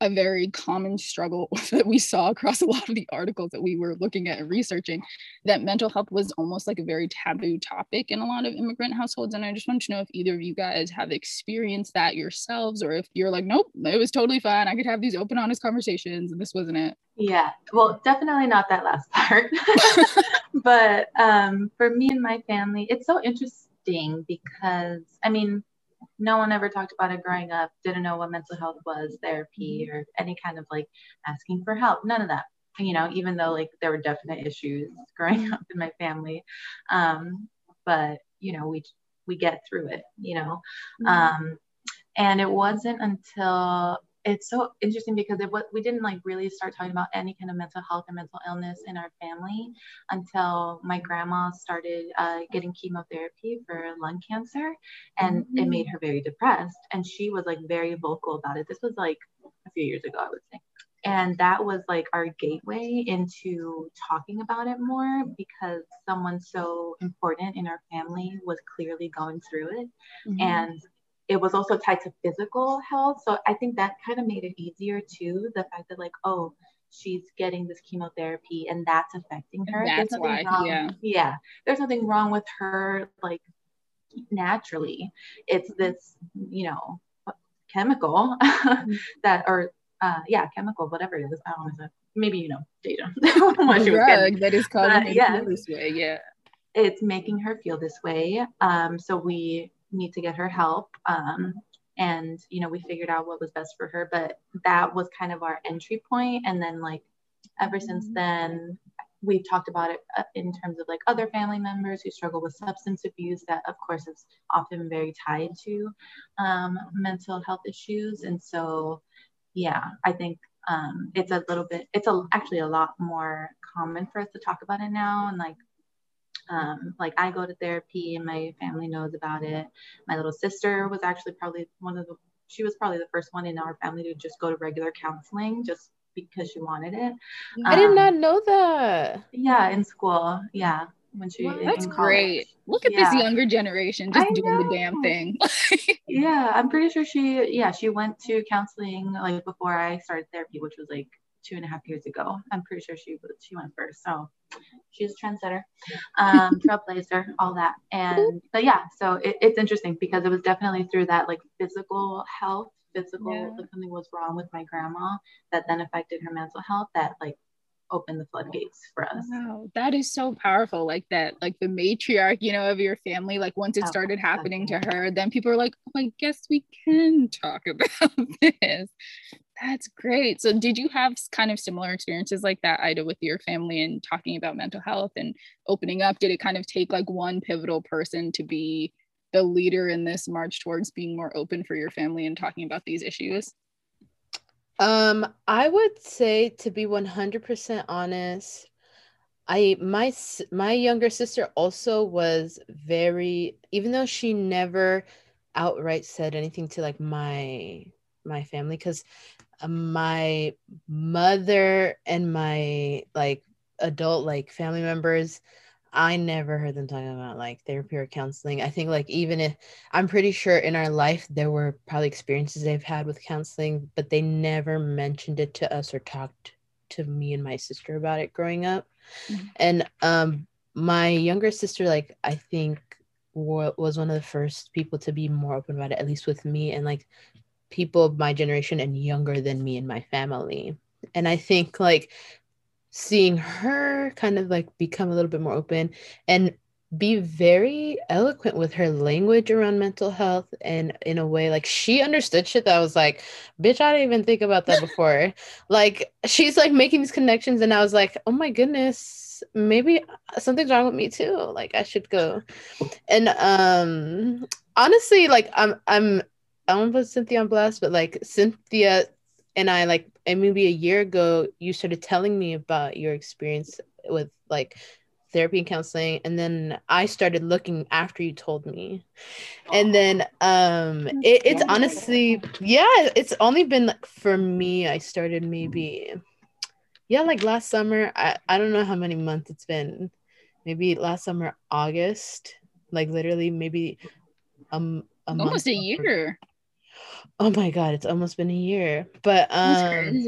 a very common struggle that we saw across a lot of the articles that we were looking at and researching that mental health was almost like a very taboo topic in a lot of immigrant households and i just want to know if either of you guys have experienced that yourselves or if you're like nope it was totally fine. I could have these open honest conversations and this wasn't it. Yeah. Well definitely not that last part. But um, for me and my family it's so interesting because i mean no one ever talked about it growing up, didn't know what mental health was, therapy, mm-hmm. or any kind of like asking for help. None of that, you know, even though like there were definite issues growing up in my family. Um, but, you know, we, we get through it, you know. Mm-hmm. Um, and it wasn't until it's so interesting because it was, we didn't like really start talking about any kind of mental health or mental illness in our family until my grandma started uh, getting chemotherapy for lung cancer and mm-hmm. it made her very depressed and she was like very vocal about it this was like a few years ago i would say and that was like our gateway into talking about it more because someone so important in our family was clearly going through it mm-hmm. and it was also tied to physical health. So I think that kind of made it easier too. The fact that like, oh, she's getting this chemotherapy and that's affecting her. That's why, wrong. yeah. Yeah. There's nothing wrong with her like naturally. It's this, you know, chemical that or uh yeah, chemical, whatever it is. I don't know. Maybe you know, data. drug that is causing her yeah. this way. Yeah. It's making her feel this way. Um, so we need to get her help. Um, and you know, we figured out what was best for her, but that was kind of our entry point. And then like ever since then, we've talked about it uh, in terms of like other family members who struggle with substance abuse that of course is often very tied to um, mental health issues and so yeah i think um, it's a little bit it's a, actually a lot more common for us to talk about it now and like um, like I go to therapy and my family knows about it. My little sister was actually probably one of the, she was probably the first one in our family to just go to regular counseling just because she wanted it. I did not um, know that. Yeah, in school. Yeah. When she wow, that's great. Look at yeah. this younger generation just I doing know. the damn thing. yeah, I'm pretty sure she yeah, she went to counseling like before I started therapy, which was like two and a half years ago. I'm pretty sure she she went first. So she's a trendsetter, um, trailblazer, all that. And but yeah, so it, it's interesting because it was definitely through that like physical health, physical yeah. like something was wrong with my grandma that then affected her mental health that like opened the floodgates for us. Wow, that is so powerful. Like that, like the matriarch, you know, of your family. Like once it started happening to her, then people are like, oh, I guess we can talk about this. That's great. So, did you have kind of similar experiences like that, Ida, with your family and talking about mental health and opening up? Did it kind of take like one pivotal person to be the leader in this march towards being more open for your family and talking about these issues? Um, I would say to be 100% honest, I my my younger sister also was very even though she never outright said anything to like my my family cuz my mother and my like adult like family members I never heard them talking about like therapy or counseling. I think like even if I'm pretty sure in our life there were probably experiences they've had with counseling, but they never mentioned it to us or talked to me and my sister about it growing up. Mm-hmm. And um my younger sister like I think was one of the first people to be more open about it at least with me and like people of my generation and younger than me and my family. And I think like seeing her kind of like become a little bit more open and be very eloquent with her language around mental health and in a way like she understood shit that I was like, bitch, I didn't even think about that before. like she's like making these connections and I was like, oh my goodness, maybe something's wrong with me too. Like I should go. And um honestly, like I'm I'm I don't put Cynthia on blast, but like Cynthia and I like and maybe a year ago you started telling me about your experience with like therapy and counseling and then i started looking after you told me. And then um it, it's honestly yeah it's only been like for me i started maybe yeah like last summer i, I don't know how many months it's been maybe last summer august like literally maybe um a almost a year Oh my god, it's almost been a year. But um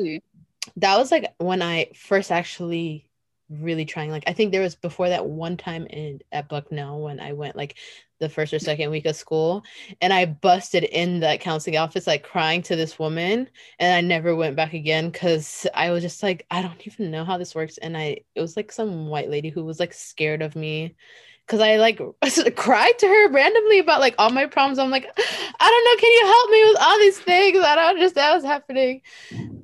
that was like when I first actually really trying like I think there was before that one time in at Bucknell when I went like the first or second week of school and I busted in that counseling office like crying to this woman and I never went back again cuz I was just like I don't even know how this works and I it was like some white lady who was like scared of me because I like cried to her randomly about like all my problems. I'm like, I don't know, can you help me with all these things? I don't understand what's happening.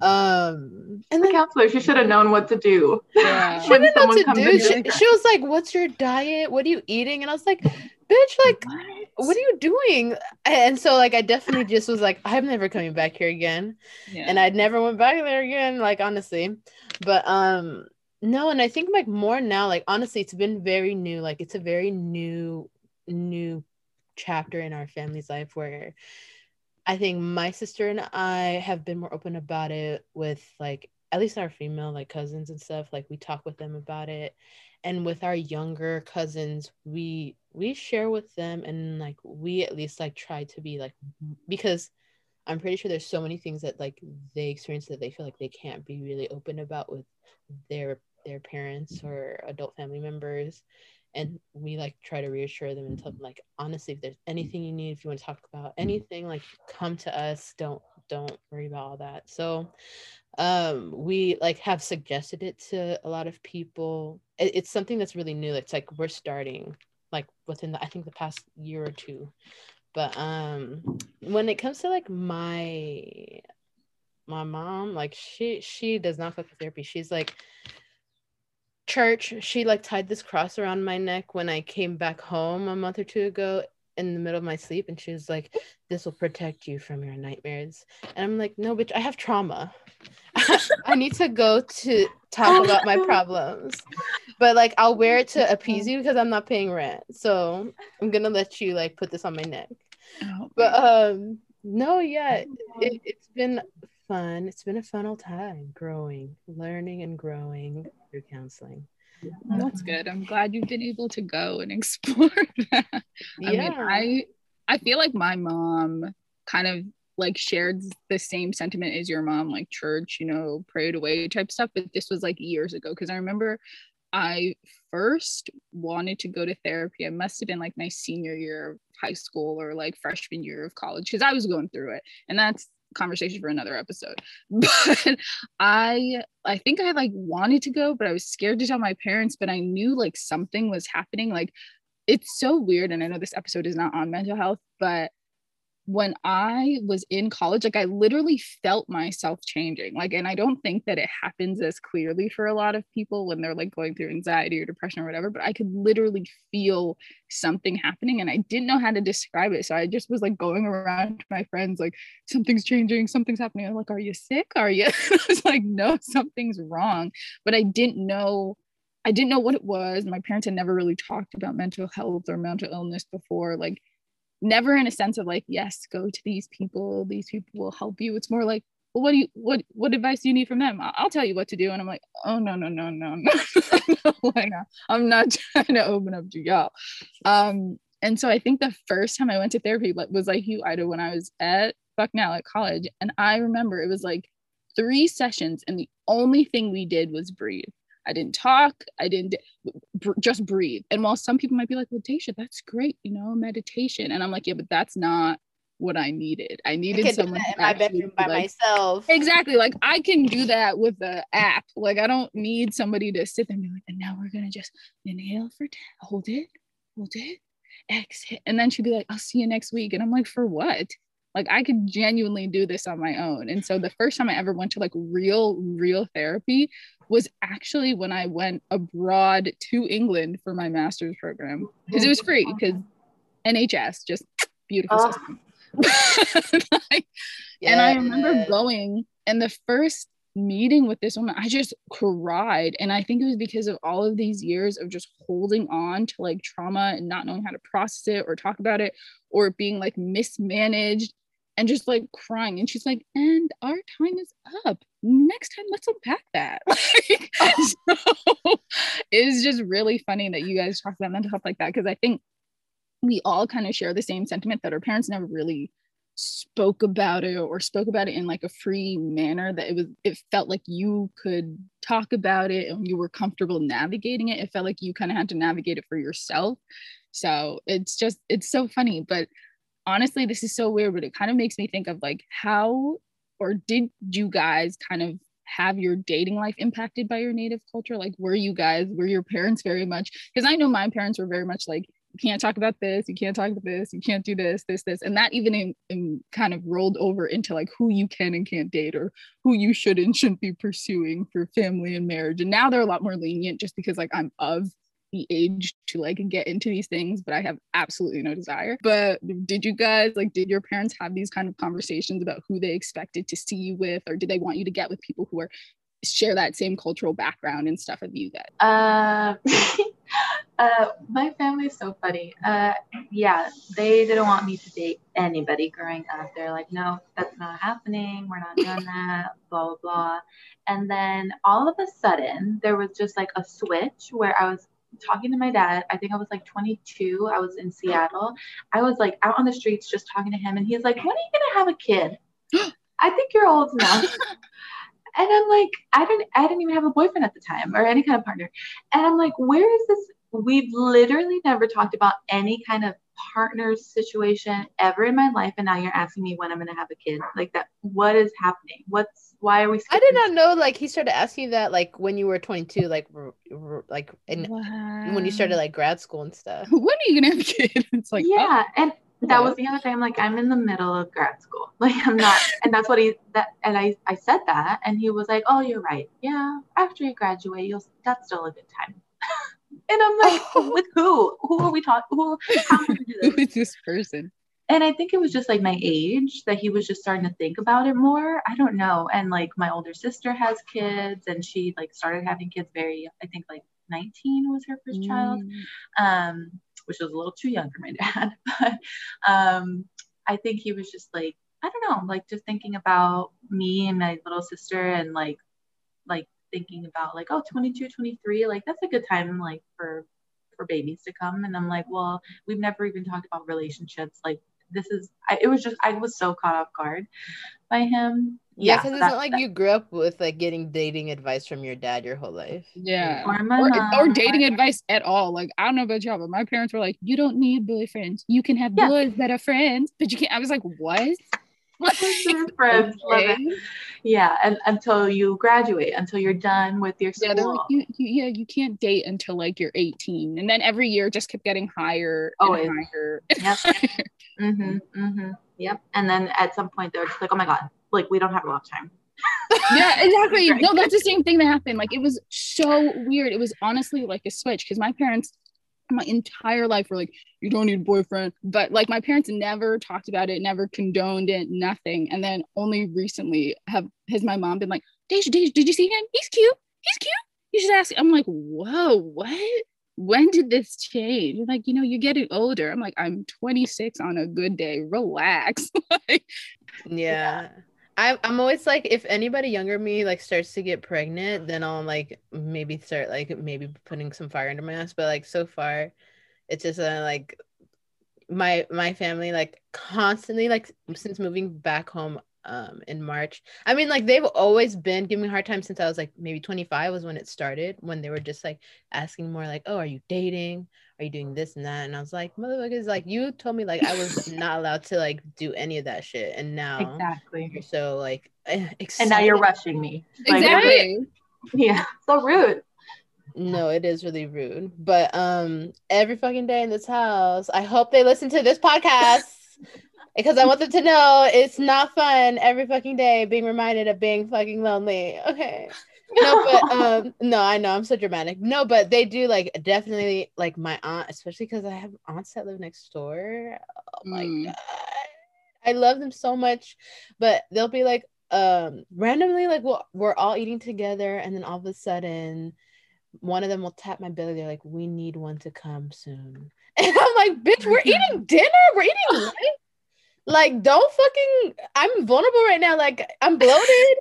Um, and the counselor, she should have known what to do. Yeah. she didn't know what to do. She, she, was like, "What's your diet? What are you eating?" And I was like, "Bitch, like, what? what are you doing?" And so like, I definitely just was like, "I'm never coming back here again," yeah. and I never went back there again. Like honestly, but um no, and I think like more now, like honestly, it's been very new. Like it's a very new, new chapter in our family's life where I think my sister and I have been more open about it with like at least our female like cousins and stuff. Like we talk with them about it. And with our younger cousins, we we share with them and like we at least like try to be like because I'm pretty sure there's so many things that like they experience that they feel like they can't be really open about with their their parents or adult family members and we like try to reassure them and tell them like honestly if there's anything you need if you want to talk about anything like come to us. Don't don't worry about all that. So um we like have suggested it to a lot of people. It, it's something that's really new. It's like we're starting like within the i think the past year or two. But um when it comes to like my my mom like she she does not fuck with therapy. She's like church, she like tied this cross around my neck when I came back home a month or two ago in the middle of my sleep and she was like this will protect you from your nightmares. And i'm like no bitch i have trauma. I need to go to talk about my problems. But like i'll wear it to appease you because i'm not paying rent. So i'm gonna let you like put this on my neck. Oh, but um no yeah it, it's been fun. It's been a fun old time growing learning and growing through counseling oh, that's good. I'm glad you've been able to go and explore that. Yeah. I mean, I I feel like my mom kind of like shared the same sentiment as your mom, like church, you know, prayed away type stuff. But this was like years ago because I remember I first wanted to go to therapy. It must have been like my senior year of high school or like freshman year of college because I was going through it. And that's conversation for another episode. But I I think I like wanted to go, but I was scared to tell my parents, but I knew like something was happening. Like it's so weird. And I know this episode is not on mental health, but when I was in college, like I literally felt myself changing. Like, and I don't think that it happens as clearly for a lot of people when they're like going through anxiety or depression or whatever, but I could literally feel something happening and I didn't know how to describe it. So I just was like going around my friends, like, something's changing, something's happening. I'm like, are you sick? Are you? I was like, no, something's wrong. But I didn't know. I didn't know what it was. My parents had never really talked about mental health or mental illness before. Like, never in a sense of like yes go to these people these people will help you. It's more like well, what do you what what advice do you need from them? I'll, tell you what to do. And i'm like oh no no no no no, no i'm not trying to open up to y'all. Um and so i think the first time i went to therapy was like you ida when i was at bucknell at college. And i remember it was like three sessions and the only thing we did was breathe I didn't talk. I didn't br- just breathe. And while some people might be like, well, Deja, that's great, you know, meditation. And I'm like, yeah, but that's not what I needed. I needed I someone in my bedroom by like, myself. Exactly. Like I can do that with the app. Like I don't need somebody to sit there and be like, and now we're gonna just inhale for 10, hold it, hold it, exhale. And then she'd be like, I'll see you next week. And I'm like, for what? Like I could genuinely do this on my own. And so the first time I ever went to like real, real therapy was actually when I went abroad to England for my master's program because it was free because NHS just beautiful oh. system. like, yes. And I remember going and the first meeting with this woman, I just cried. And I think it was because of all of these years of just holding on to like trauma and not knowing how to process it or talk about it or being like mismanaged and just like crying. And she's like, and our time is up. Next time, let's unpack that. like, so it's just really funny that you guys talk about mental health like that because I think we all kind of share the same sentiment that our parents never really spoke about it or spoke about it in like a free manner that it was it felt like you could talk about it and you were comfortable navigating it it felt like you kind of had to navigate it for yourself so it's just it's so funny but honestly, this is so weird, but it kind of makes me think of like how or did you guys kind of have your dating life impacted by your native culture? Like, were you guys, were your parents very much? Because I know my parents were very much like, you can't talk about this, you can't talk about this, you can't do this, this, this. And that even in, in kind of rolled over into like who you can and can't date or who you should and shouldn't be pursuing for family and marriage. And now they're a lot more lenient just because like I'm of the age to like get into these things, but I have absolutely no desire. But did you guys like, did your parents have these kind of conversations about who they expected to see you with, or did they want you to get with people who are share that same cultural background and stuff with you guys? Uh, uh, my family is so funny. Uh, yeah, they didn't want me to date anybody growing up. They're like, no, that's not happening. We're not doing that. Blah blah blah. And then all of a sudden, there was just like a switch where I was talking to my dad. I think I was like 22. I was in Seattle. I was like out on the streets just talking to him, and he's like, "When are you gonna have a kid?" I think you're old enough. and I'm like, I didn't, I didn't even have a boyfriend at the time or any kind of partner. And I'm like, where is this? We've literally never talked about any kind of partner situation ever in my life, and now you're asking me when I'm gonna have a kid. Like that, what is happening? What's why are we? I did not know. Like he started asking you that like when you were 22, like r- r- like and wow. when you started like grad school and stuff. when are you gonna have a kid? It's like oh. yeah, oh. and that was the other thing. I'm like, I'm in the middle of grad school. Like I'm not, and that's what he that. And I I said that, and he was like, Oh, you're right. Yeah, after you graduate, you'll that's still a good time. and I'm like, Oh. with who? Who are we talking? Who? How we do this? Who is this person? and I think it was just like my age that he was just starting to think about it more. I don't know. And like my older sister has kids, and she like started having kids very. I think like 19 was her first child Mm. um, which was a little too young for my dad. But um, I think he was just like, I don't know, like just thinking about me and my little sister and like, like thinking about like, oh, 22, 23, like that's a good time like for for babies to come. And I'm like, well, we've never even talked about relationships. Like this is, I, it was just, I was so caught off guard by him. Yeah, because it's not like you grew up with like getting dating advice from your dad your whole life. Yeah. Or Or, or dating advice at all. Like, I don't know about y'all, but my parents were like, you don't need boyfriends. You can have Yeah. boys that are friends, but you can't. I was like, what? They're friends. Okay. Yeah, and until you graduate, until you're done with your school. Yeah, they're like, you, you, yeah, you can't date until like you're 18. And then every year just kept getting higher and higher. Yep. Mm-hmm. Mm-hmm. Yep. And then at some point they're just like, oh my God, like we don't have a lot of time. yeah, exactly. Right. No, that's the same thing that happened. Like it was so weird. It was honestly like a switch because my parents, my entire life were like, you don't need a boyfriend. But like my parents never talked about it, never condoned it, nothing. And then only recently have has my mom been like, Deja, Deja, did you see him? He's cute. He's cute. You should ask. I'm like, whoa, what? When did this change? They're like, you know, you're getting older. I'm like, I'm 26 on a good day. Relax. like, Yeah. I, I'm always like, if anybody younger me like starts to get pregnant, then I'll like maybe start like maybe putting some fire under my ass. But like so far, it's just uh, like my my family like constantly like since moving back home um in March. I mean like they've always been giving me a hard time since I was like maybe 25 was when it started when they were just like asking more like, oh, are you dating? Are you doing this and that? And I was like, motherfuckers, like you told me like I was not allowed to like do any of that shit, and now Exactly. you're so like eh, And now you're rushing me. Like, exactly. Yeah. So rude. No, it is really rude. But um every fucking day in this house, I hope they listen to this podcast because I want them to know it's not fun every fucking day being reminded of being fucking lonely. Okay. No, but um no, I know I'm so dramatic. No, but they do like definitely like my aunt, especially because I have aunts that live next door. Oh my Mm. god. I love them so much. But they'll be like um randomly like we'll, we're all eating together and then all of a sudden one of them will tap my belly. They're like, "We need one to come soon," and I'm like, "Bitch, we're eating dinner. We're eating lunch. Like, don't fucking. I'm vulnerable right now. Like, I'm bloated.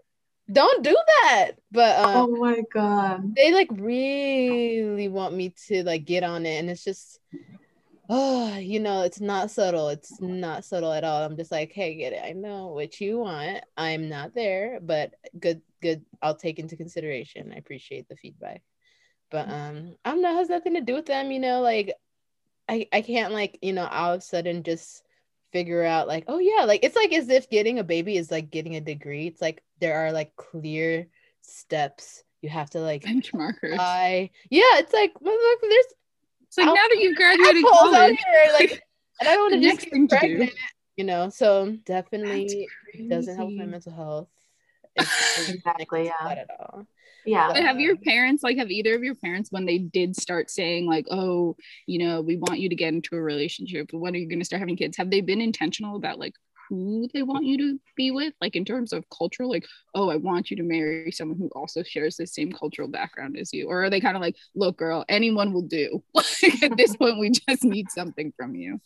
Don't do that." But oh um, my God. they like really want me to like get on it, and it's just. Oh, you know, it's not subtle. It's not subtle at all. I'm just like, hey, get it. I know what you want. I'm not there, but good, good. I'll take into consideration. I appreciate the feedback but um i don't know it has nothing to do with them you know like i i can't like you know all of a sudden just figure out like oh yeah like it's like as if getting a baby is like getting a degree it's like there are like clear steps you have to like Benchmarkers. I yeah it's like well, look, there's it's like now that you've graduated assholes out here like and i don't want to just get thing to do. pregnant you know so definitely doesn't help my mental health It's- Exactly, yeah. at all Yeah. But have your parents like have either of your parents when they did start saying like oh you know we want you to get into a relationship when are you going to start having kids have they been intentional about like who they want you to be with like in terms of cultural like oh i want you to marry someone who also shares the same cultural background as you or are they kind of like look girl anyone will do like at this point we just need something from you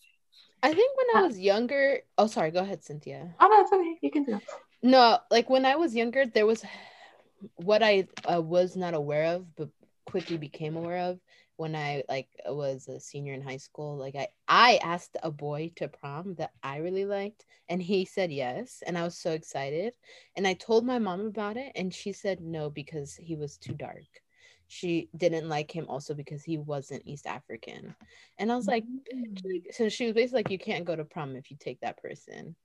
I think when I uh, was younger, oh sorry, go ahead, Cynthia. Oh no, it's okay. You can do it. No, like when I was younger, there was what I uh, was not aware of, but quickly became aware of when I like was a senior in high school. Like I, I asked a boy to prom that I really liked, and he said yes, and I was so excited. And I told my mom about it, and she said no because he was too dark. She didn't like him also because he wasn't East African, and I was like, like, so she was basically like you can't go to prom if you take that person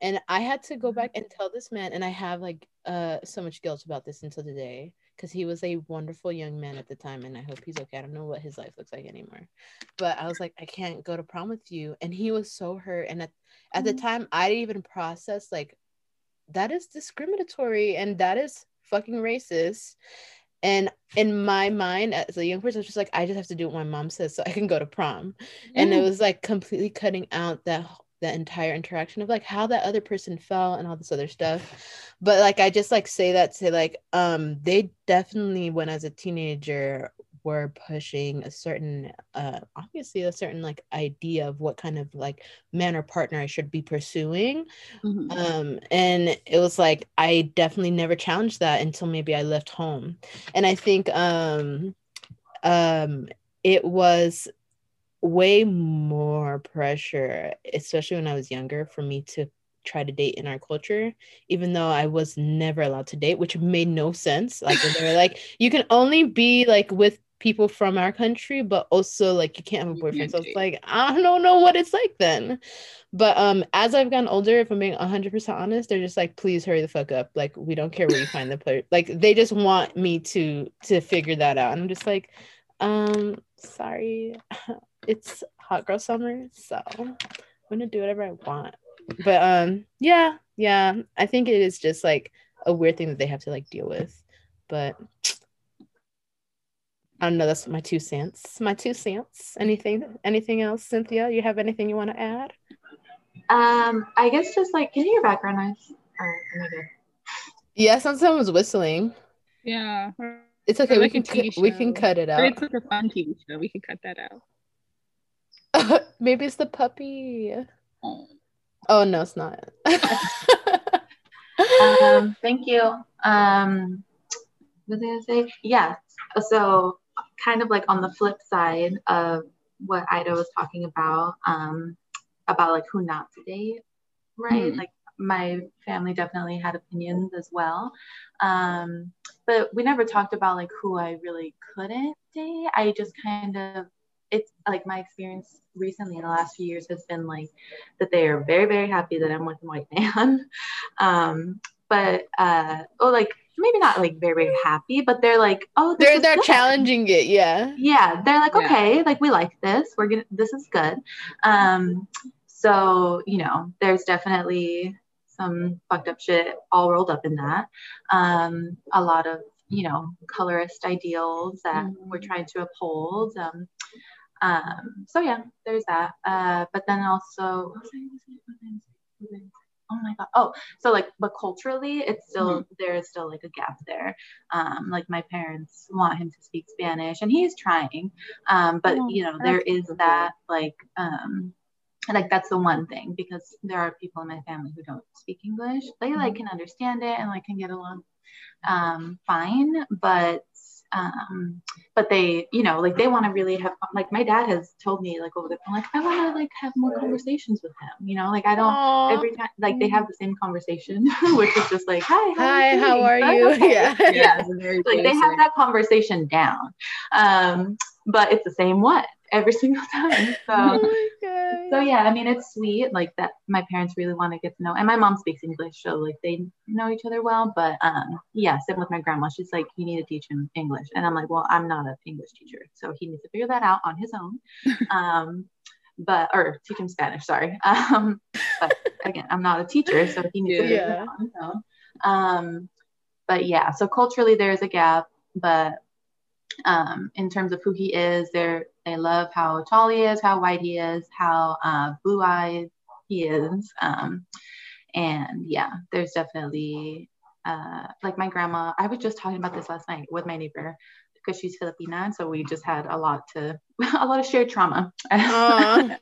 and i had to go back and tell this man and i have like uh so much guilt about this until today because he was a wonderful young man at the time and I hope he's okay. I don't know what his life looks like anymore. But I was like, I can't go to prom with you. And he was so hurt. And at, at the Mhm. time I didn't even process like that is discriminatory and that is fucking racist. And in my mind, as a young person, I was just like, I just have to do what my mom says so I can go to prom. And it was like completely cutting out that that entire interaction of like how that other person felt and all this other stuff. But like I just like say that to like um they definitely when as a teenager were pushing a certain uh obviously a certain like idea of what kind of like man or partner I should be pursuing Mhm. um and it was like i definitely never challenged that until maybe i left home and i think um um it was way more pressure especially when i was younger for me to try to date in our culture even though i was never allowed to date which made no sense like they were like you can only be like with people from our country but also like you can't have a boyfriend so it's like i don't know what it's like then but um, as I've gotten older, if I'm being 100% honest, they're just like, please hurry the fuck up. Like, we don't care where you find the player. Like, they just want me to to figure that out. And I'm just like, um, sorry, it's hot girl summer, so I'm gonna do whatever I want. But um, yeah, yeah, I think it is just like a weird thing that they have to like deal with. But I don't know. That's my two cents. My two cents. Anything? Anything else, Cynthia? You have anything you want to add? Um, I guess just like, can you hear background noise? Or am I good? Yeah, someone's whistling. Yeah. It's okay. Or We like can cu- we can cut it But out. it's like a fun TV show. We can cut that out. Maybe it's the puppy. Oh. Oh no, it's not. um, thank you. Um, what was I gonna say? Yeah. So, kind of like on the flip side of what Ida was talking about, um, about like who not to date, right? Mhm. Like my family definitely had opinions as well, um, but we never talked about like who I really couldn't date. I just kind of it's like my experience recently in the last few years has been like that they are very very happy that I'm with a white man. um, but uh, oh, like maybe not like very very happy, but they're like, oh, this they're is they're good. challenging it. Yeah. Yeah, they're like, Yeah. okay, like we like this. We're gonna. This is good. Um, so you know, there's definitely some fucked up shit all rolled up in that. Um, a lot of you know colorist ideals that we're trying to uphold. Um, um, so yeah, there's that. Uh, but then also, Oh my god. Oh, so like, but culturally, it's still there is still like a gap there. Um, like my parents want him to speak Spanish, and he's trying. Um, but Oh, you know, there is that like um like that's the one thing because there are people in my family who don't speak English. They like can understand it and like can get along um fine, but um but they you know like they want to really have like my dad has told me like over the phone like I want to like have more conversations with him you know like I don't Aw. every time like they have the same conversation which is just like hi Hi, you how are you? okay." Yeah. Yeah. like they have that conversation down um but it's the same what every single time so Oh so yeah i mean it's sweet like that my parents really want to get to know and my mom speaks english so like they know each other well but um yeah same with my grandma she's like you need to teach him english and i'm like well i'm not an english teacher so he needs to figure that out on his own um but or teach him spanish sorry um but again i'm not a teacher so he needs to figure Yeah. that out on his own um but yeah so culturally there's a gap but um, in terms of who he is. They're, they love how tall he is, how white he is, how uh, blue eyed he is. Um, and yeah, there's definitely, uh, like my grandma, I was just talking about this last night with my neighbor because she's Filipina. So we just had a lot to, a lot of shared trauma.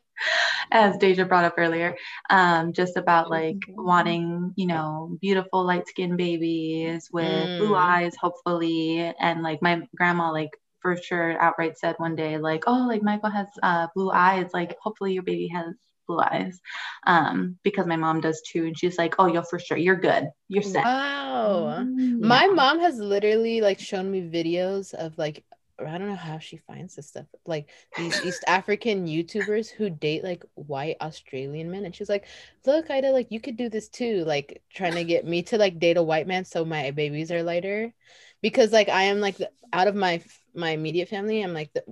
As Deja brought up earlier, um, just about like wanting, you know, beautiful light skinned babies with blue Mm. eyes, hopefully. And like my grandma, like for sure, outright said one day, like, oh, like Michael has uh, blue eyes. Like, hopefully your baby has blue eyes. Um, because my mom does too. And she's like, oh, you're for sure. You're good. You're set. Wow. Mm. My Yeah. mom has literally like shown me videos of like I don't know how she finds this stuff. Like these East African YouTubers who date like white Australian men, and she's like, "Look, Ida, like you could do this too." Like trying to get me to like date a white man so my babies are lighter. Because like I am like the, out of my my immediate family, I'm like the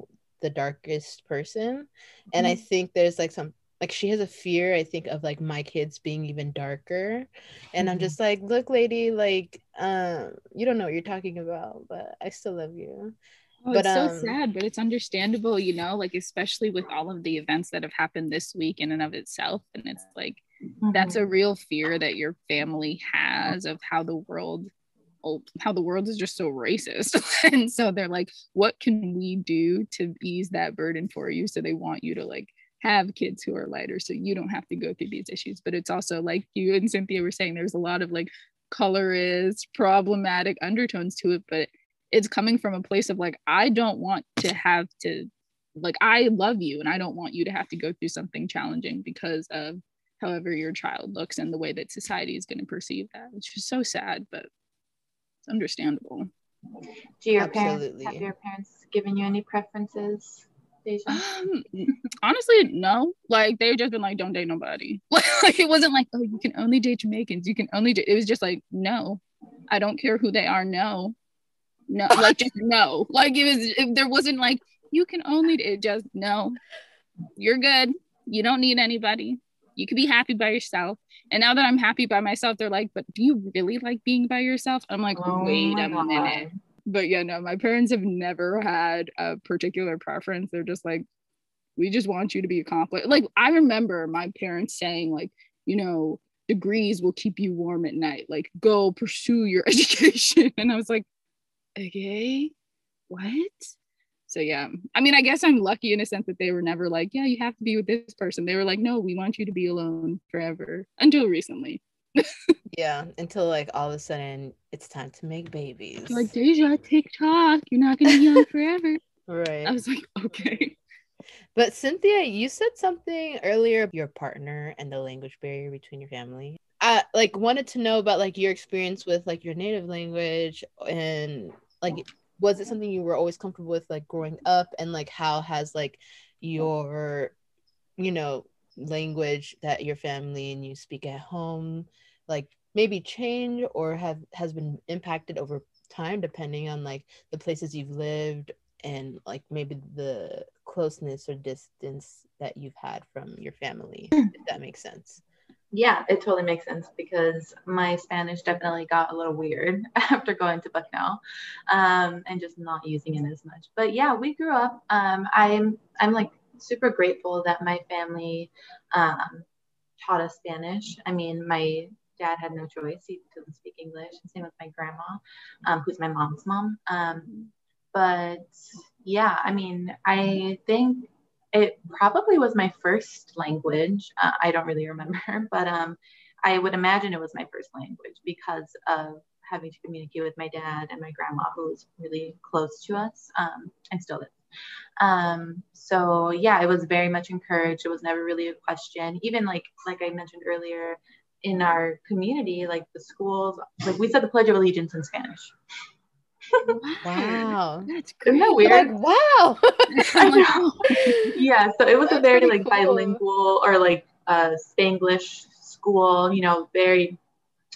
the darkest person, and I think there's like some like she has a fear I think of like my kids being even darker, and I'm Mhm. just like, look, lady, like um, you don't know what you're talking about, but I still love you. Oh, But, it's so um, sad, but it's understandable, you know, like especially with all of the events that have happened this week in and of itself. And it's like that's a real fear that your family has of how the world how the world is just so racist. and so they're like, what can we do to ease that burden for you? So they want you to like have kids who are lighter so you don't have to go through these issues. But it's also like you and Cynthia were saying, there's a lot of like colorist, problematic undertones to it, but it's coming from a place of like, I don't want to have to like I love you and I don't want you to have to go through something challenging because of however your child looks and the way that society is going to perceive that. which is so sad, but it's understandable. Do your parents Absolutely. have your parents given you any preferences, Um, honestly, no. Like they've just been like, don't date nobody. like it wasn't like, oh, you can only date Jamaicans. You can only date. It was just like, no, I don't care who they are. No, no, like just no. Like it was. It, there wasn't like you can only. It just no. You're good. You don't need anybody. You could be happy by yourself. And now that I'm happy by myself, they're like, but do you really like being by yourself? I'm like, Oh wait a God. minute but yeah, no, my parents have never had a particular preference. They're just like, we just want you to be accomplished. Like I remember my parents saying, like, you know, degrees will keep you warm at night. Like, go pursue your education. And I was like, okay, what? So yeah, I mean, I guess I'm lucky in a sense that they were never like, yeah, you have to be with this person. They were like, no, we want you to be alone forever until recently. Yeah, until like all of a sudden it's time to make babies. Like, Deja, tick tock, you're not gonna be young forever. right. I was like, okay. But Cynthia, you said something earlier about your partner and the language barrier between your family. I like wanted to know about like your experience with like your native language and like was it something you were always comfortable with like growing up? And like how has like your you know language that your family and you speak at home like maybe change or have has been impacted over time depending on like the places you've lived and like maybe the closeness or distance that you've had from your family hmm. if that makes sense Yeah, it totally makes sense because my Spanish definitely got a little weird after going to Bucknell um, and just not using it as much. But yeah, we grew up. Um, I'm I'm like super grateful that my family um, taught us Spanish. I mean, my dad had no choice; he doesn't speak English. Same with my grandma, um, who's my mom's mom. Um, but yeah, I mean, I think it probably was my first language. Uh, I don't really remember, but um, I would imagine it was my first language because of having to communicate with my dad and my grandma, who was really close to us um, and still is. Um, so yeah, it was very much encouraged. It was never really a question. Even like like I mentioned earlier, in our community, like the schools, like we said the Pledge of Allegiance in Spanish. Wow. That's great. Isn't that weird? like wow. I'm like, yeah so it was a very like cool. bilingual or like uh spanglish school you know very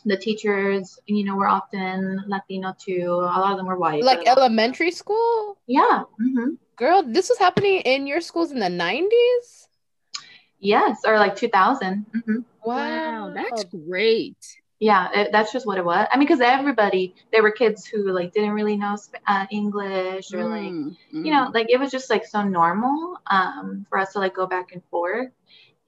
the teachers you know were often latino too. A lot of them were white like elementary school? Yeah hmm girl this was happening in your schools in the 90s yes or like 2000 hmm wow, that's great. Yeah it, that's just what it was. I mean because everybody there were kids who like didn't really know uh, english or like Mm, you know like it was just like so normal um for us to like go back and forth.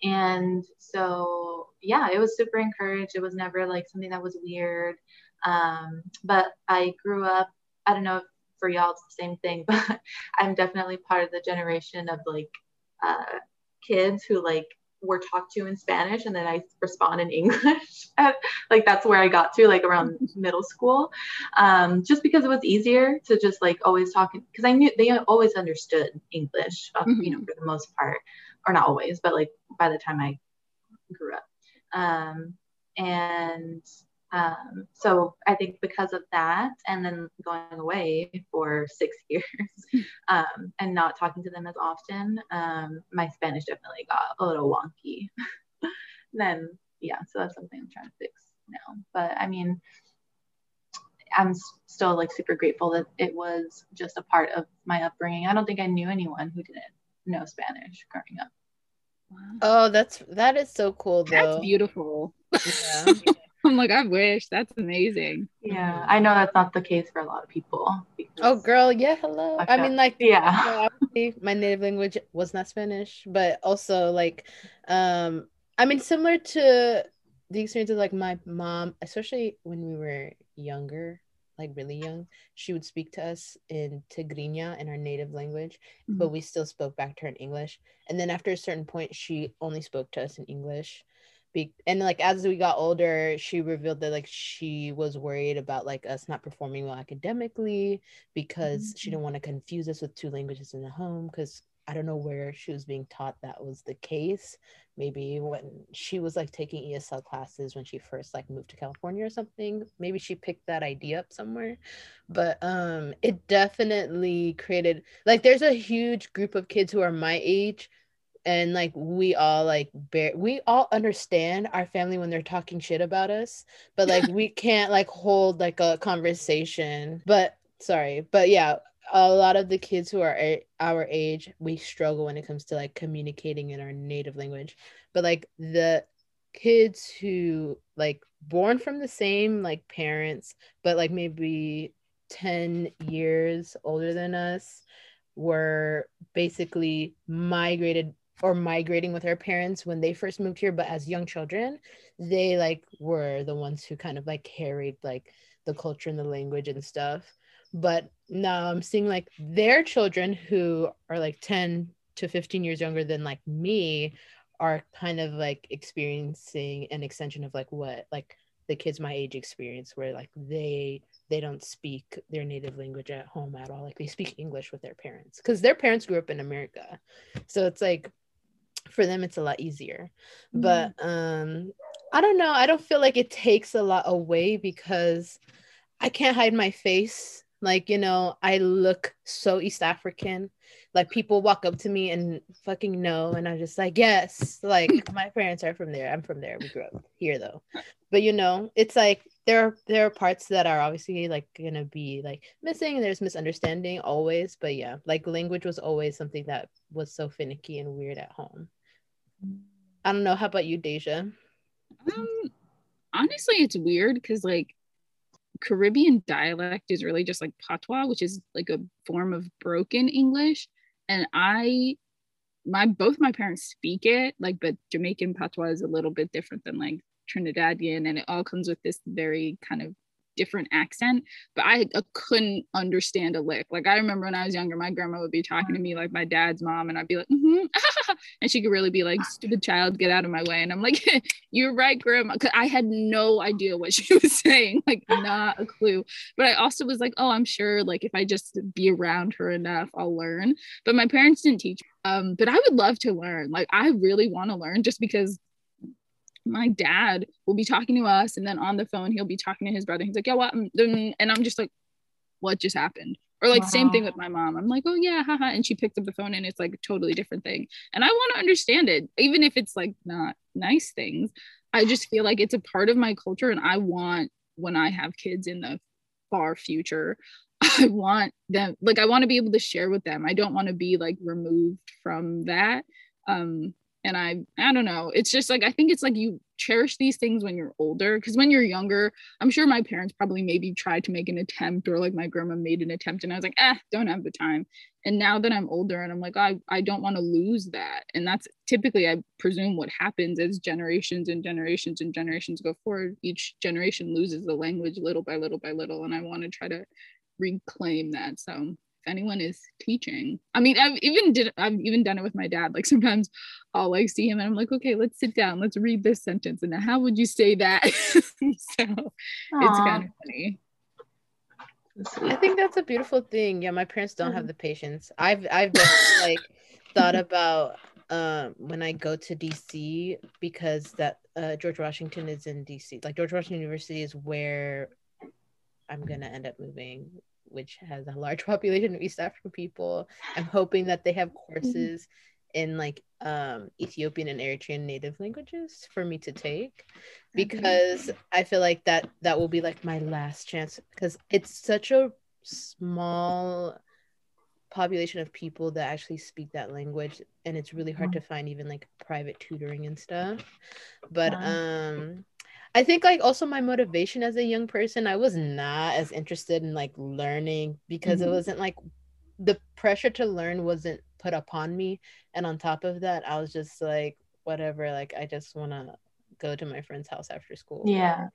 And so yeah it was super encouraged. It was never like something that was weird. Um but i grew up i don't know if for y'all it's the same thing but i'm definitely part of the generation of like uh kids who like were talked to in spanish and then i respond in english. Like that's where i got to like around middle school. Um, just because it was easier to just like always talk because I knew they always understood English, uh, you know, for the most part, or not always, but like by the time I grew up. Um, and um, so I think because of that, and then going away for six years um, and not talking to them as often, um, my Spanish definitely got a little wonky. then, yeah, so that's something I'm trying to fix now. But I mean, I'm still like super grateful that it was just a part of my upbringing. I don't think I knew anyone who didn't know Spanish growing up. Oh, that's that is so cool though. That's beautiful. Yeah. I'm like, I wish. That's amazing. Yeah, I know that's not the case for a lot of people. Oh, girl, yeah, hello. I mean, like, yeah, you my native language was not Spanish, but also like, um, I mean, similar to the experience of like my mom, especially when we were younger, like really young, she would speak to us in Tigrinya in our native language, mm-hmm. but we still spoke back to her in English. And then after a certain point, she only spoke to us in English. Be- and like as we got older she revealed that like she was worried about like us not performing well academically because mm-hmm. she didn't want to confuse us with two languages in the home because i don't know where she was being taught that was the case maybe when she was like taking esl classes when she first like moved to california or something maybe she picked that idea up somewhere but um it definitely created like there's a huge group of kids who are my age and like we all like bear we all understand our family when they're talking shit about us but like we can't like hold like a conversation but sorry but yeah a lot of the kids who are a- our age we struggle when it comes to like communicating in our native language but like the kids who like born from the same like parents but like maybe 10 years older than us were basically migrated or migrating with our parents when they first moved here but as young children they like were the ones who kind of like carried like the culture and the language and stuff. But now i'm seeing like their children who are like 10 to 15 years younger than like me are kind of like experiencing an extension of like what like the kids my age experience where like they they don't speak their native language at home at all. Like they speak english with their parents because their parents grew up in america. So it's like for them it's a lot easier. Mm-hmm. but um i don't know i don't feel like it takes a lot away because i can't hide my face. Like you know i look so east african like people walk up to me and fucking know and i'm just like yes like my parents are from there i'm from there we grew up here though but you know it's like there are there are parts that are obviously like gonna be like missing and there's misunderstanding always but yeah like language was always something that was so finicky and weird at home I don't know. How about you, Deja? Um, honestly, it's weird because like Caribbean dialect is really just like patois, which is like a form of broken English. And I, my both my parents speak it, like, but Jamaican patois is a little bit different than like Trinidadian, and it all comes with this very kind of different accent, but I, I couldn't understand a lick. Like I remember when I was younger, my grandma would be talking to me like my dad's mom, and I'd be like, mm-hmm. and she could really be like, "Stupid child, get out of my way." And I'm like, "You're right, grandma," because I had no idea what she was saying, like not a clue. But I also was like, "Oh, I'm sure like if I just be around her enough, I'll learn." But my parents didn't teach. Um, but I would love to learn. Like I really want to learn, just because my dad will be talking to us and then on the phone he'll be talking to his brother. He's like yeah what and i'm just like what just happened? Or like wow. same thing with my mom. I'm like oh yeah haha and she picked up the phone and it's like a totally different thing. And i want to understand it. Even if it's like not nice things i just feel like it's a part of my culture and i want when i have kids in the far future i want them like i want to be able to share with them. I don't want to be like removed from that. Um and i i don't know. It's just like i think it's like you cherish these things when you're older because when you're younger i'm sure my parents probably maybe tried to make an attempt or like my grandma made an attempt and i was like eh don't have the time. And now that i'm older and i'm like i, I don't want to lose that. And that's typically i presume what happens as generations and generations and generations go forward. Each generation loses the language little by little by little and i want to try to reclaim that so if anyone is teaching i mean i've even did i've even done it with my dad like sometimes i'll like see him and i'm like okay let's sit down let's read this sentence and how would you say that so Aww. it's kind of funny I think that's a beautiful thing. Yeah, my parents don't have mm-hmm. the patience. I've I've been, like thought about um when I go to DC because that uh, George Washington is in DC. Like George Washington University is where I'm gonna end up moving which has a large population of East African people. I'm hoping that they have courses in like um Ethiopian and Eritrean native languages for me to take because I feel like that that will be like my last chance because it's such a small population of people that actually speak that language and it's really hard to find even like private tutoring and stuff. But um I think like also my motivation as a young person, I was not as interested in like learning because Mm-hmm. it wasn't like the pressure to learn wasn't put upon me. And on top of that, I was just like, whatever, like I just wanna go to my friend's house after school. Yeah.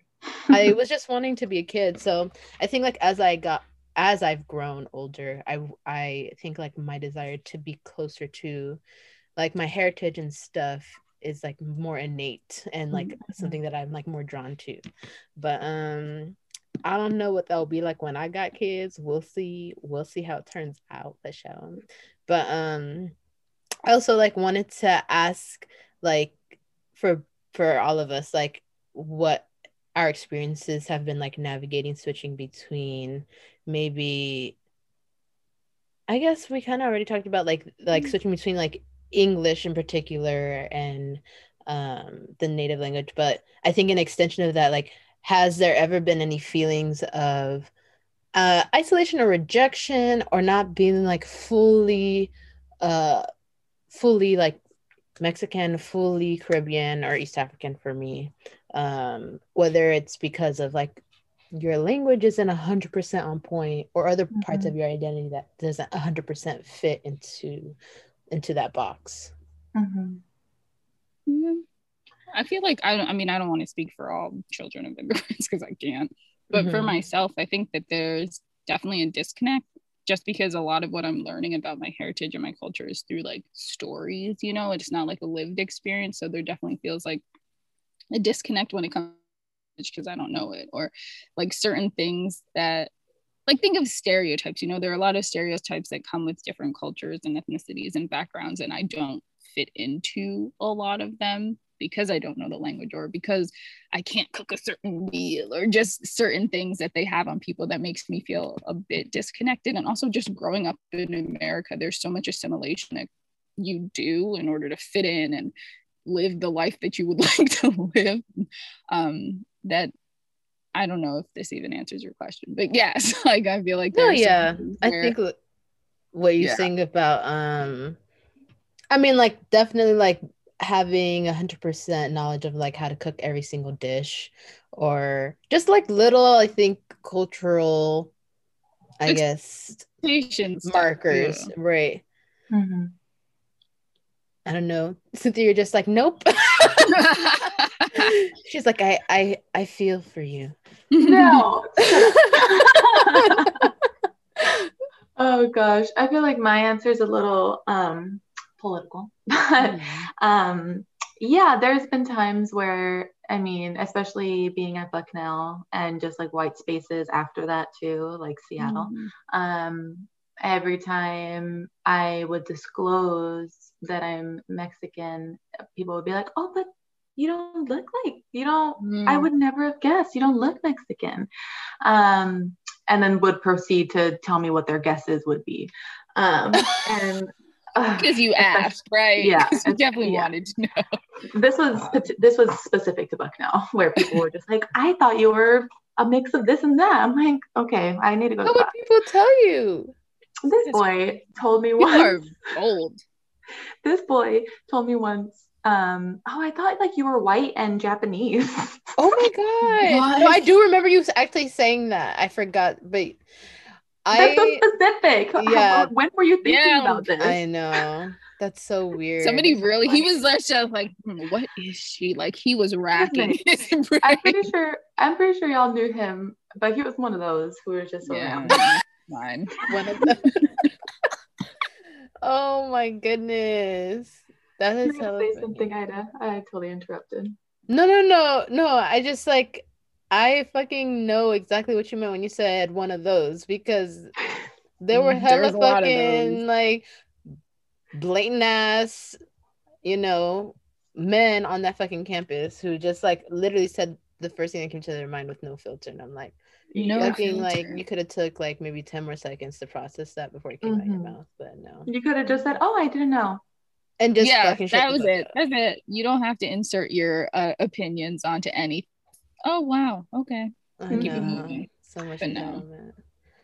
I was just wanting to be a kid. So I think like as I got as I've grown older, I I think like my desire to be closer to like my heritage and stuff is like more innate and like Mhm. something that I'm like more drawn to. But um I don't know what that'll be like when I got kids. We'll see. We'll see how it turns out, the show. But um I also like wanted to ask like for for all of us like what our experiences have been like navigating switching between maybe I guess we kind of already talked about like like switching between like English in particular and um the native language but I think an extension of that like has there ever been any feelings of uh isolation or rejection or not being like fully uh fully like Mexican, fully Caribbean or East African for me. Um, whether it's because of like your language isn't hundred percent on point, or other parts Mhm. of your identity that doesn't hundred percent fit into into that box. Mhm. Yeah. I feel like I don't I mean I don't want to speak for all children of immigrants because I can't. But for Mhm. myself, I think that there's definitely a disconnect just because a lot of what I'm learning about my heritage and my culture is through like stories, you know, it's not like a lived experience. So there definitely feels like a disconnect when it comes because I don't know it or like certain things that like think of stereotypes you know there are a lot of stereotypes that come with different cultures and ethnicities and backgrounds and i don't fit into a lot of them because i don't know the language or because i can't cook a certain meal or just certain things that they have on people that makes me feel a bit disconnected. And also just growing up in america there's so much assimilation that you do in order to fit in and live the life that you would like to live um that I don't know if this even answers your question, but yes, like I feel like No, there are some yeah. I think what- what you Yeah. saying about um I mean like definitely like having a hundred percent knowledge of like how to cook every single dish or just like little I think cultural I guess expectations stuff, markers, too. right? Mhm. I don't know. Cynthia, you're just like, nope. She's like, I, I, I feel for you. No. oh gosh, I feel like my answer is a little um political, but um yeah, there's been times where I mean, especially being at Bucknell and just like white spaces after that too, like Seattle. Mhm. um, every time I would disclose that I'm Mexican, people would be like, "Oh, but you don't look like you don't. I Mm. would never have guessed you don't look Mexican," um, and then would proceed to tell me what their guesses would be. Um, and uh, because you asked, right? Yeah, you definitely yeah. wanted to know. this was this was specific to Bucknell, where people were just like, "I thought you were a mix of this and that." I'm like, "Okay, I need to go." What to would people tell you? This boy told me You once. are old. this boy told me once, um, oh, I thought like you were white and Japanese. Oh my god! No, I do remember you actually saying that. I forgot, but I That's so I, specific. How- Yeah. when were you thinking Yeah, about this? I know that's so weird. Somebody really, he was just like, "Hmm, what is she? Like he was racking. I'm pretty sure. I'm pretty sure y'all knew him, but he was one of those who was just Yeah, around. fine. one of them. oh my goodness, that You is were gonna hella say funny. something, Ida. I totally interrupted. No, no, no, no. I just like I fucking know exactly what you meant when you said one of those because there were Mm, hella there's a lot of fucking like blatant ass, you know, men on that fucking campus who just like literally said the first thing that came to their mind with no filter, and I'm like, No fucking like you could have took like maybe ten more seconds to process that before it came out your Mhm. mouth, but no. You could have just said, "Oh, I didn't know." And just yeah, fucking shut that was fuck it. That's it. You don't have to insert your uh, opinions onto any. Oh wow. Okay. I Keep it moving. So much But no.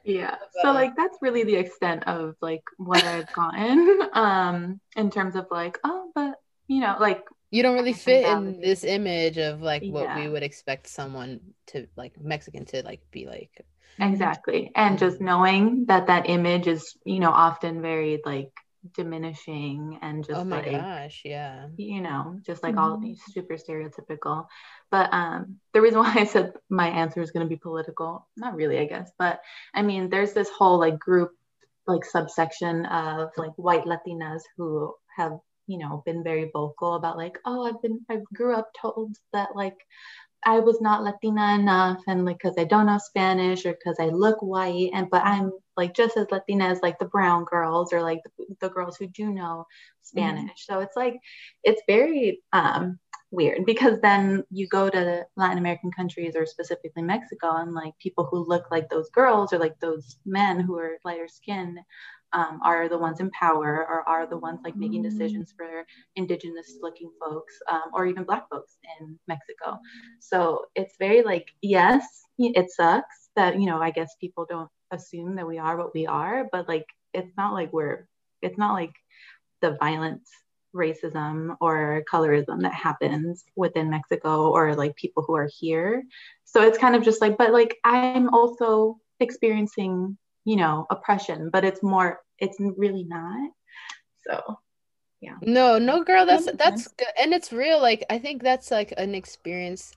Yeah. So like that's really the extent of like what I've gotten um in terms of like, oh, but you know, like You don't really fit in this image of like what we would expect someone to like Mexican to like be like. exactly. And just knowing that that image is, you know, often very like diminishing and just oh my like gosh, yeah. you know, just like all Mhm. these super stereotypical. But um, the reason why I said my answer is going to be political, not really, I guess, but I mean, there's this whole like group, like subsection of like white Latinas who have, you know, been very vocal about like, oh, I've been, I grew up told that like I was not Latina enough, and like because I don't know Spanish or because I look white, and but I'm like just as Latina as like the brown girls or like the, the girls who do know Spanish. So it's like it's very um, weird because then you go to Latin American countries or specifically Mexico, and like people who look like those girls or like those men who are lighter skinned um, are the ones in power or are the ones like making decisions for indigenous looking folks um, or even black folks in Mexico. So it's very like, yes, it sucks that, you know, I guess people don't assume that we are what we are, but like, it's not like we're, it's not like the violent racism or colorism that happens within Mexico or like people who are here. So it's kind of just like, but like, I'm also experiencing, you know, oppression, but it's more, it's really not. So yeah. No, no, girl, that's that's good, and it's real. Like I think that's like an experience.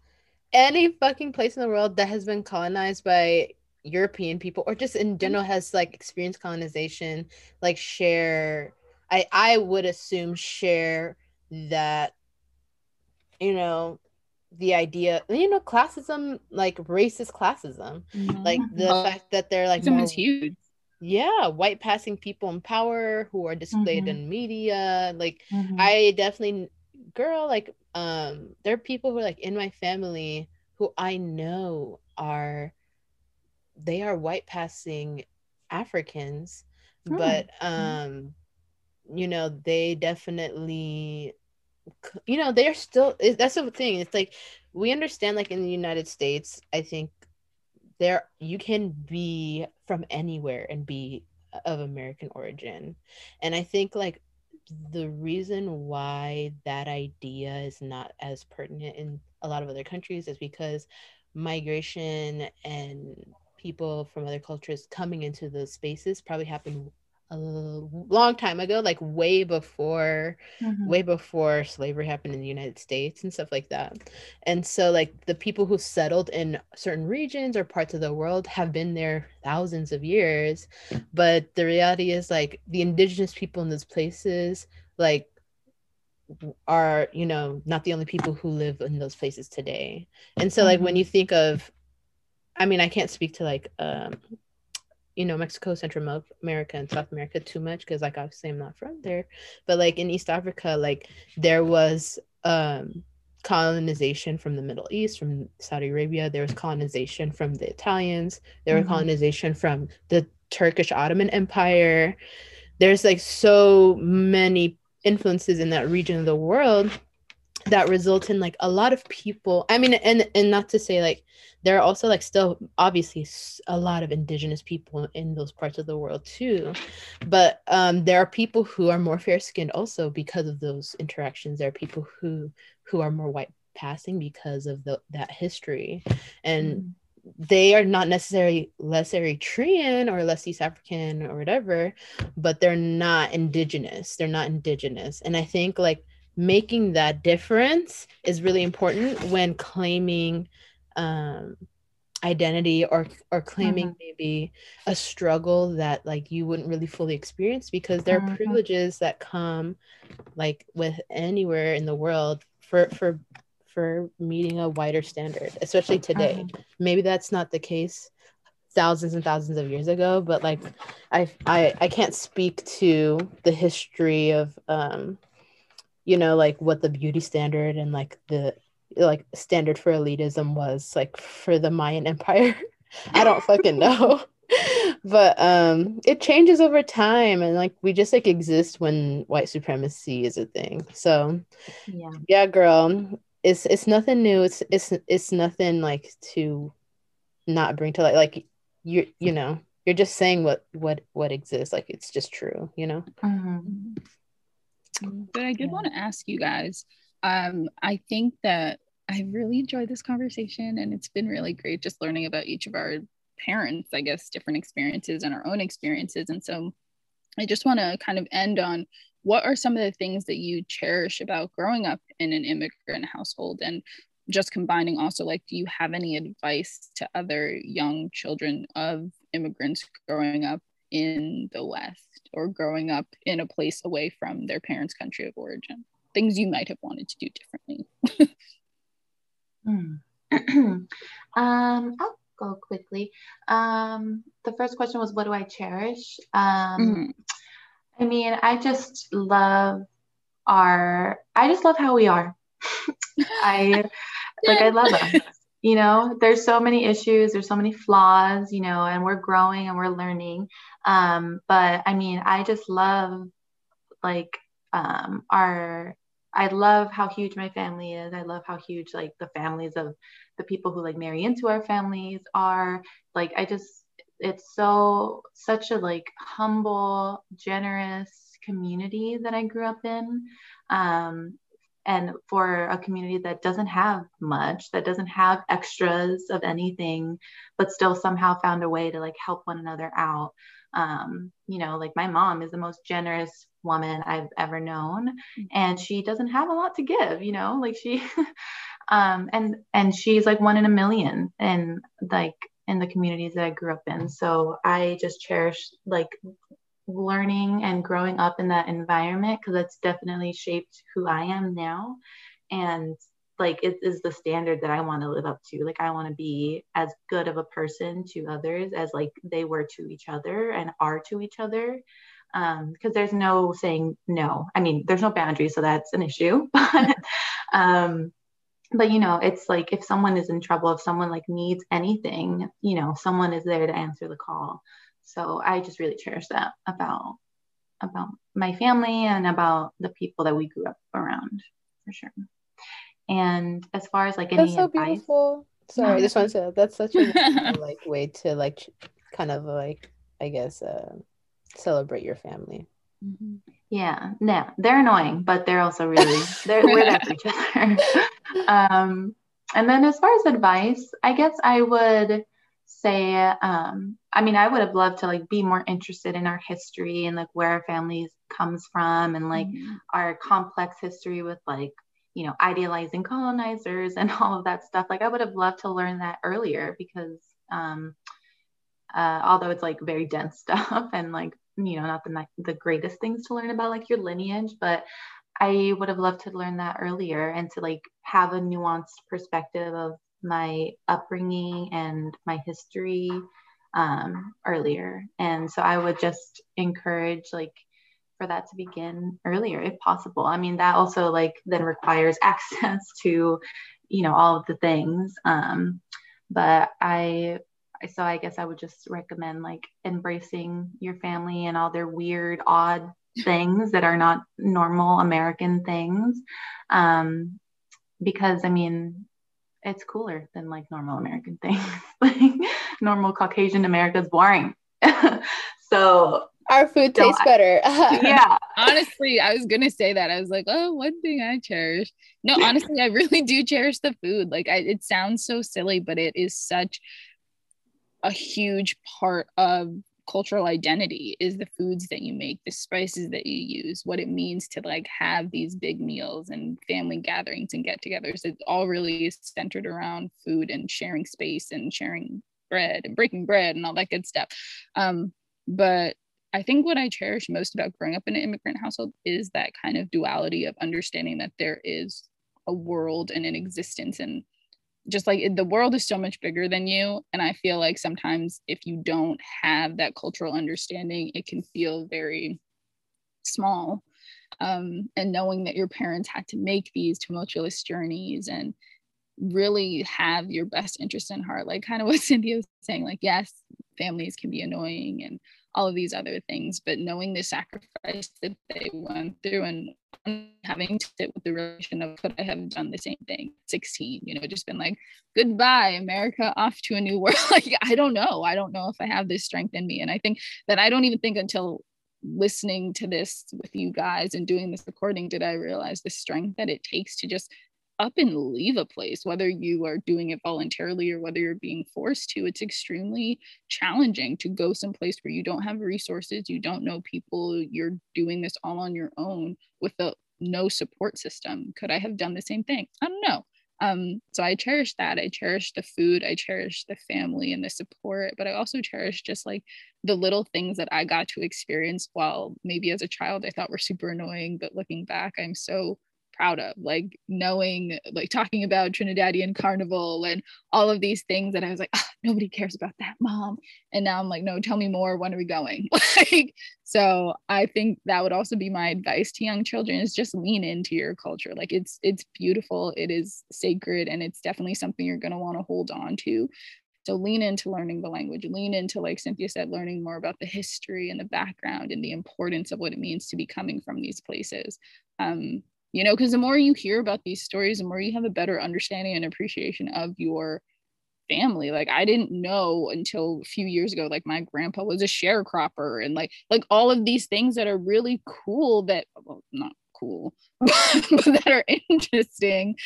Any fucking place in the world that has been colonized by European people, or just in general has like experienced colonization, like share. I I would assume share that. You know, the idea. You know, classism, like racist classism, like the Oh, fact that they're like Racism more is huge. yeah white passing people in power who are displayed Mhm. in media like Mhm. i definitely girl like um there are people who are like in my family who i know are they are white passing africans Hmm. but um you know they definitely you know they're still it- that's the thing it's like we understand like in the united states i think there you can be from anywhere and be of american origin and i think like the reason why that idea is not as pertinent in a lot of other countries is because migration and people from other cultures coming into those spaces probably happened a long time ago like way before Mhm. way before slavery happened in the United States and stuff like that. And so like the people who settled in certain regions or parts of the world have been there thousands of years, but the reality is like the indigenous people in those places like are, you know, not the only people who live in those places today. And so like when Mhm. you think of I mean, I can't speak to like um you know Mexico, Central America, and South America too much because like obviously I'm not from there. But like in East Africa, like there was um colonization from the Middle East, from Saudi Arabia. There was colonization from the Italians. There Mhm. was colonization from the Turkish Ottoman Empire. There's like so many influences in that region of the world that result in like a lot of people i mean and and not to say like there are also like still obviously a lot of indigenous people in those parts of the world too but um there are people who are more fair skinned also because of those interactions there are people who who are more white passing because of the that history and Mhm. they are not necessarily less Eritrean or less East African or whatever, but they're not indigenous. They're not indigenous. And I think like making that difference is really important when claiming um identity or or claiming maybe a struggle that like you wouldn't really fully experience because there are Mhm. privileges that come like with anywhere in the world for for for meeting a wider standard especially today. Maybe that's not the case thousands and thousands of years ago but like i i, I can't speak to the history of um you know like what the beauty standard and like the like standard for elitism was like for the mayan empire? I don't fucking know. But um it changes over time and like we just like exist when white supremacy is a thing. So Yeah. yeah girl it's it's nothing new. It's it's it's nothing like to not bring to light. Like you you know you're just saying what what what exists. Like it's just true you know? Mhm. But I did Yeah. want to ask you guys. Um, I think that I really enjoyed this conversation, and it's been really great just learning about each of our parents, I guess, different experiences and our own experiences. And so I just want to kind of end on what are some of the things that you cherish about growing up in an immigrant household and just combining also like do you have any advice to other young children of immigrants growing up in the west or growing up in a place away from their parents country of origin things you might have wanted to do differently Hmm. um, I'll go quickly. Um, the first question was, what do I cherish? Um, Mhm. I mean, I just love our, I just love how we are. I like, I love us. You know, there's so many issues, there's so many flaws, you know, and we're growing and we're learning. Um, but I mean, I just love like um our I love how huge my family is. I love how huge like the families of the people who like marry into our families are. Like I just it's so such a like humble, generous community that I grew up in. Um and for a community that doesn't have much, that doesn't have extras of anything, but still somehow found a way to like help one another out. Um, you know, like my mom is the most generous woman I've ever known, and she doesn't have a lot to give, you know, like she, um, and and she's like one in a million, and like in the communities that I grew up in. So I just cherish like learning and growing up in that environment because it's definitely shaped who I am now. And like it is the standard that I want to live up to. Like I want to be as good of a person to others as like they were to each other and are to each other. Um, because there's no saying no. I mean, there's no boundaries, so that's an issue. But um, but you know, it's like if someone is in trouble, if someone like needs anything, you know, someone is there to answer the call so i just really cherish that about about my family and about the people that we grew up around for sure. And as far as like any that's so advice? beautiful. Sorry just want to that's such a like way to like kind of like i guess uh celebrate your family. Yeah. No they're annoying but they're also really they're we're there for each other. Um and then as far as advice i guess i would say um i mean i would have loved to like be more interested in our history and like where our families comes from and like Mhm. our complex history with like you know idealizing colonizers and all of that stuff like i would have loved to learn that earlier because um uh, although it's like very dense stuff and like you know not the the greatest things to learn about like your lineage but i would have loved to learn that earlier and to like have a nuanced perspective of my upbringing and my history um, earlier. And so i would just encourage like for that to begin earlier if possible. I mean that also like then requires access to you know all of the things. Um, but i so i guess i would just recommend like embracing your family and all their weird odd things that are not normal american things. Um, because i mean it's cooler than like normal american things. Like normal caucasian america is boring. So our food Don't- tastes better. Yeah. Honestly i was gonna say that. I was like oh one thing i cherish. No honestly i really do cherish the food. Like I, it sounds so silly but it is such a huge part of cultural identity is the foods that you make the spices that you use what it means to like have these big meals and family gatherings and get-togethers. It all really is centered around food and sharing space and sharing bread and breaking bread and all that good stuff. Um, but I think what I cherish most about growing up in an immigrant household is that kind of duality of understanding that there is a world and an existence and just like the world is so much bigger than you and i feel like sometimes if you don't have that cultural understanding it can feel very small um, and knowing that your parents had to make these tumultuous journeys and really have your best interest in heart like kind of what cynthia was saying like yes families can be annoying and all of these other things but knowing the sacrifice that they went through and having to sit with the relation of could i have done the same thing 16 you know just been like goodbye america off to a new world. Like i don't know. I don't know if i have this strength in me. And i think that i don't even think until listening to this with you guys and doing this recording did i realize the strength that it takes to just up and leave a place, whether you are doing it voluntarily or whether you're being forced to. It's extremely challenging to go someplace where you don't have resources, you don't know people, you're doing this all on your own with a no support system. Could I have done the same thing? I don't know. Um, so I cherish that. I cherish the food, I cherish the family and the support, but I also cherish just like the little things that I got to experience while maybe as a child I thought were super annoying, but looking back, I'm so proud of like knowing like talking about trinidadian carnival and all of these things that i was like oh, nobody cares about that mom. And now i'm like no tell me more. When are we going? Like so i think that would also be my advice to young children is just lean into your culture. Like it's it's beautiful. It is sacred and it's definitely something you're going to want to hold on to. So lean into learning the language, lean into, like Cynthia said, learning more about the history and the background and the importance of what it means to be coming from these places. Um, you know because the more you hear about these stories the more you have a better understanding and appreciation of your family. Like i didn't know until a few years ago like my grandpa was a sharecropper and like like all of these things that are really cool that well not cool that are interesting.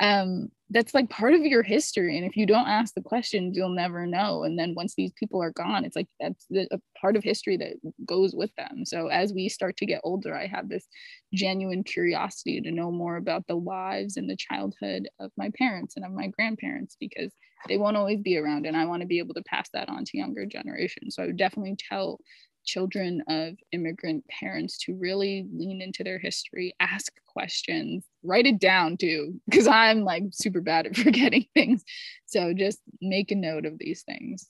Um that's like part of your history and if you don't ask the questions you'll never know and then once these people are gone it's like that's the, a part of history that goes with them. So as we start to get older i have this genuine curiosity to know more about the lives and the childhood of my parents and of my grandparents because they won't always be around and i want to be able to pass that on to younger generations. So i would definitely tell children of immigrant parents to really lean into their history, ask questions, write it down too, because I'm like super bad at forgetting things. So just make a note of these things.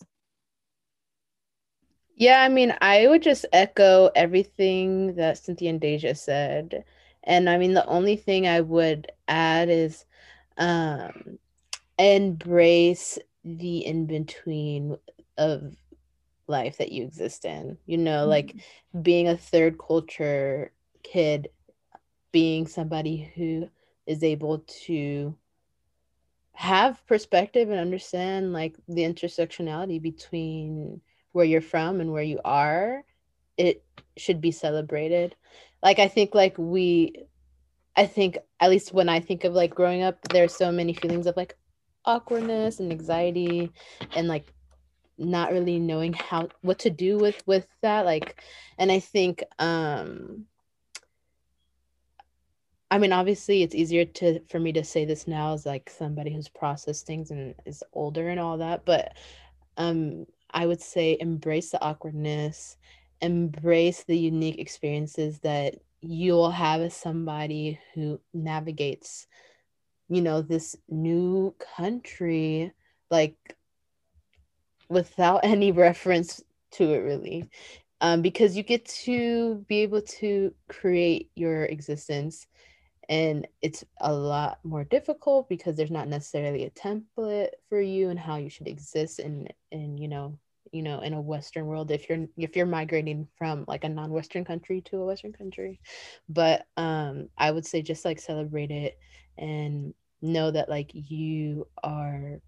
Yeah, I mean, I would just echo everything that Cynthia and Deja said. And I mean, the only thing I would add is um, embrace the in between of life that you exist in you know mm-hmm. like being a third culture kid being somebody who is able to have perspective and understand like the intersectionality between where you're from and where you are it should be celebrated like i think like we i think at least when i think of like growing up there's so many feelings of like awkwardness and anxiety and like not really knowing how what to do with with that like and i think um i mean obviously it's easier to for me to say this now as like somebody who's processed things and is older and all that but um i would say embrace the awkwardness embrace the unique experiences that you'll have as somebody who navigates you know this new country like without any reference to it really. Um, because you get to be able to create your existence and it's a lot more difficult because there's not necessarily a template for you and how you should exist in in you know you know in a western world if you're if you're migrating from like a non-western country to a western country. But um i would say just like celebrate it and know that like you are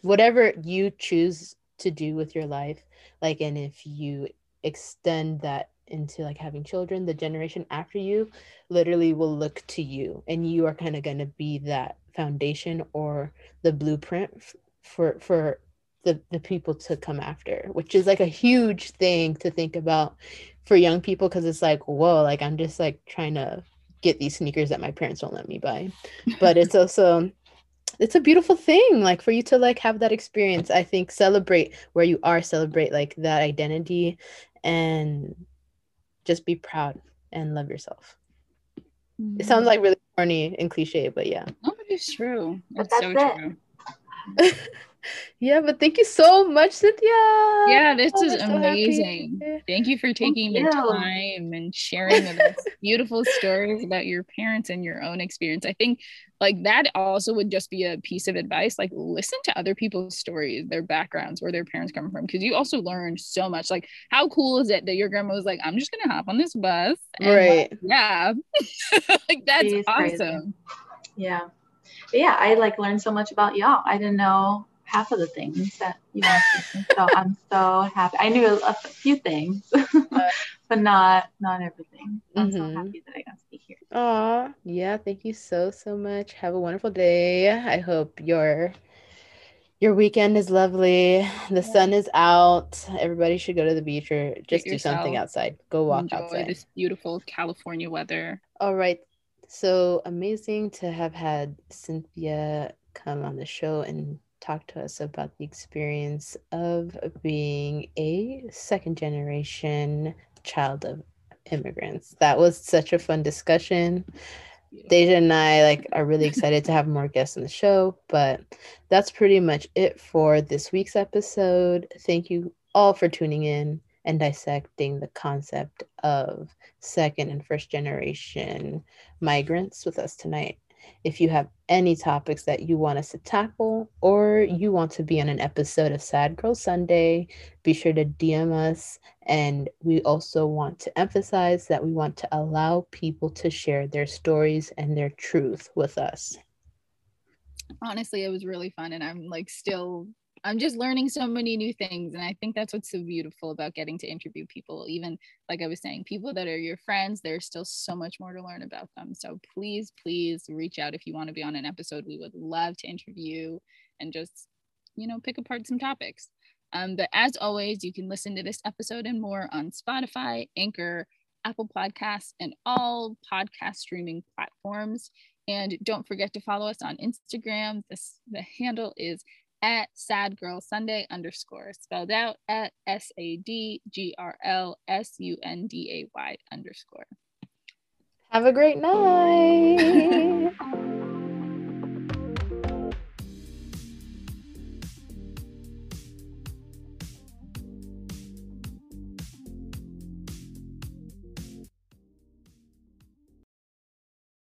whatever you choose to do with your life like and if you extend that into like having children the generation after you literally will look to you and you are kind of going to be that foundation or the blueprint f- for for the the people to come after which is like a huge thing to think about for young people because it's like whoa like i'm just like trying to get these sneakers that my parents won't let me buy. But it's also it's a beautiful thing like for you to like have that experience i think celebrate where you are celebrate like that identity and just be proud and love yourself mm-hmm. it sounds like really corny and cliche but yeah no it's true it's so it. true yeah, but thank you so much, Cynthia. Yeah, this Oh, is so amazing. happy. Thank you for taking the you. time and sharing with us beautiful stories about your parents and your own experience. I think like that also would just be a piece of advice. Like listen to other people's stories, their backgrounds, where their parents come from, because you also learn so much. Like, how cool is it that your grandma was like, I'm just gonna hop on this bus. and, like, Right. yeah. like that's She's crazy. awesome. Yeah. But yeah, I like learned so much about y'all. I didn't know half of the things that you asked me. So I'm so happy. I knew a, few things, but not not everything. I'm so Mhm. happy that I got to be here. Aw, yeah, thank you so so much. Have a wonderful day. I hope your your weekend is lovely. The sun is out. Everybody should go to the beach or just do something outside. Go walk Enjoy outside. this beautiful California weather. All right. So amazing to have had Cynthia come on the show and talk to us about the experience of being a second generation child of immigrants. That was such a fun discussion. Deja and I like are really excited to have more guests on the show, but that's pretty much it for this week's episode. Thank you all for tuning in and dissecting the concept of second and first generation migrants with us tonight. If you have any topics that you want us to tackle or you want to be on an episode of Sad Girl Sunday, be sure to DM us. And we also want to emphasize that we want to allow people to share their stories and their truth with us. honestly it was really fun and i'm like still i'm just learning so many new things and i think that's what's so beautiful about getting to interview people even like i was saying people that are your friends there's still so much more to learn about them. So please please reach out if you want to be on an episode. We would love to interview and just you know pick apart some topics. Um, but as always you can listen to this episode and more on spotify anchor apple podcasts and all podcast streaming platforms. And don't forget to follow us on Instagram. This the handle is at sad girl sunday underscore spelled out at S A D G R L S U N D A Y underscore. Have a great night.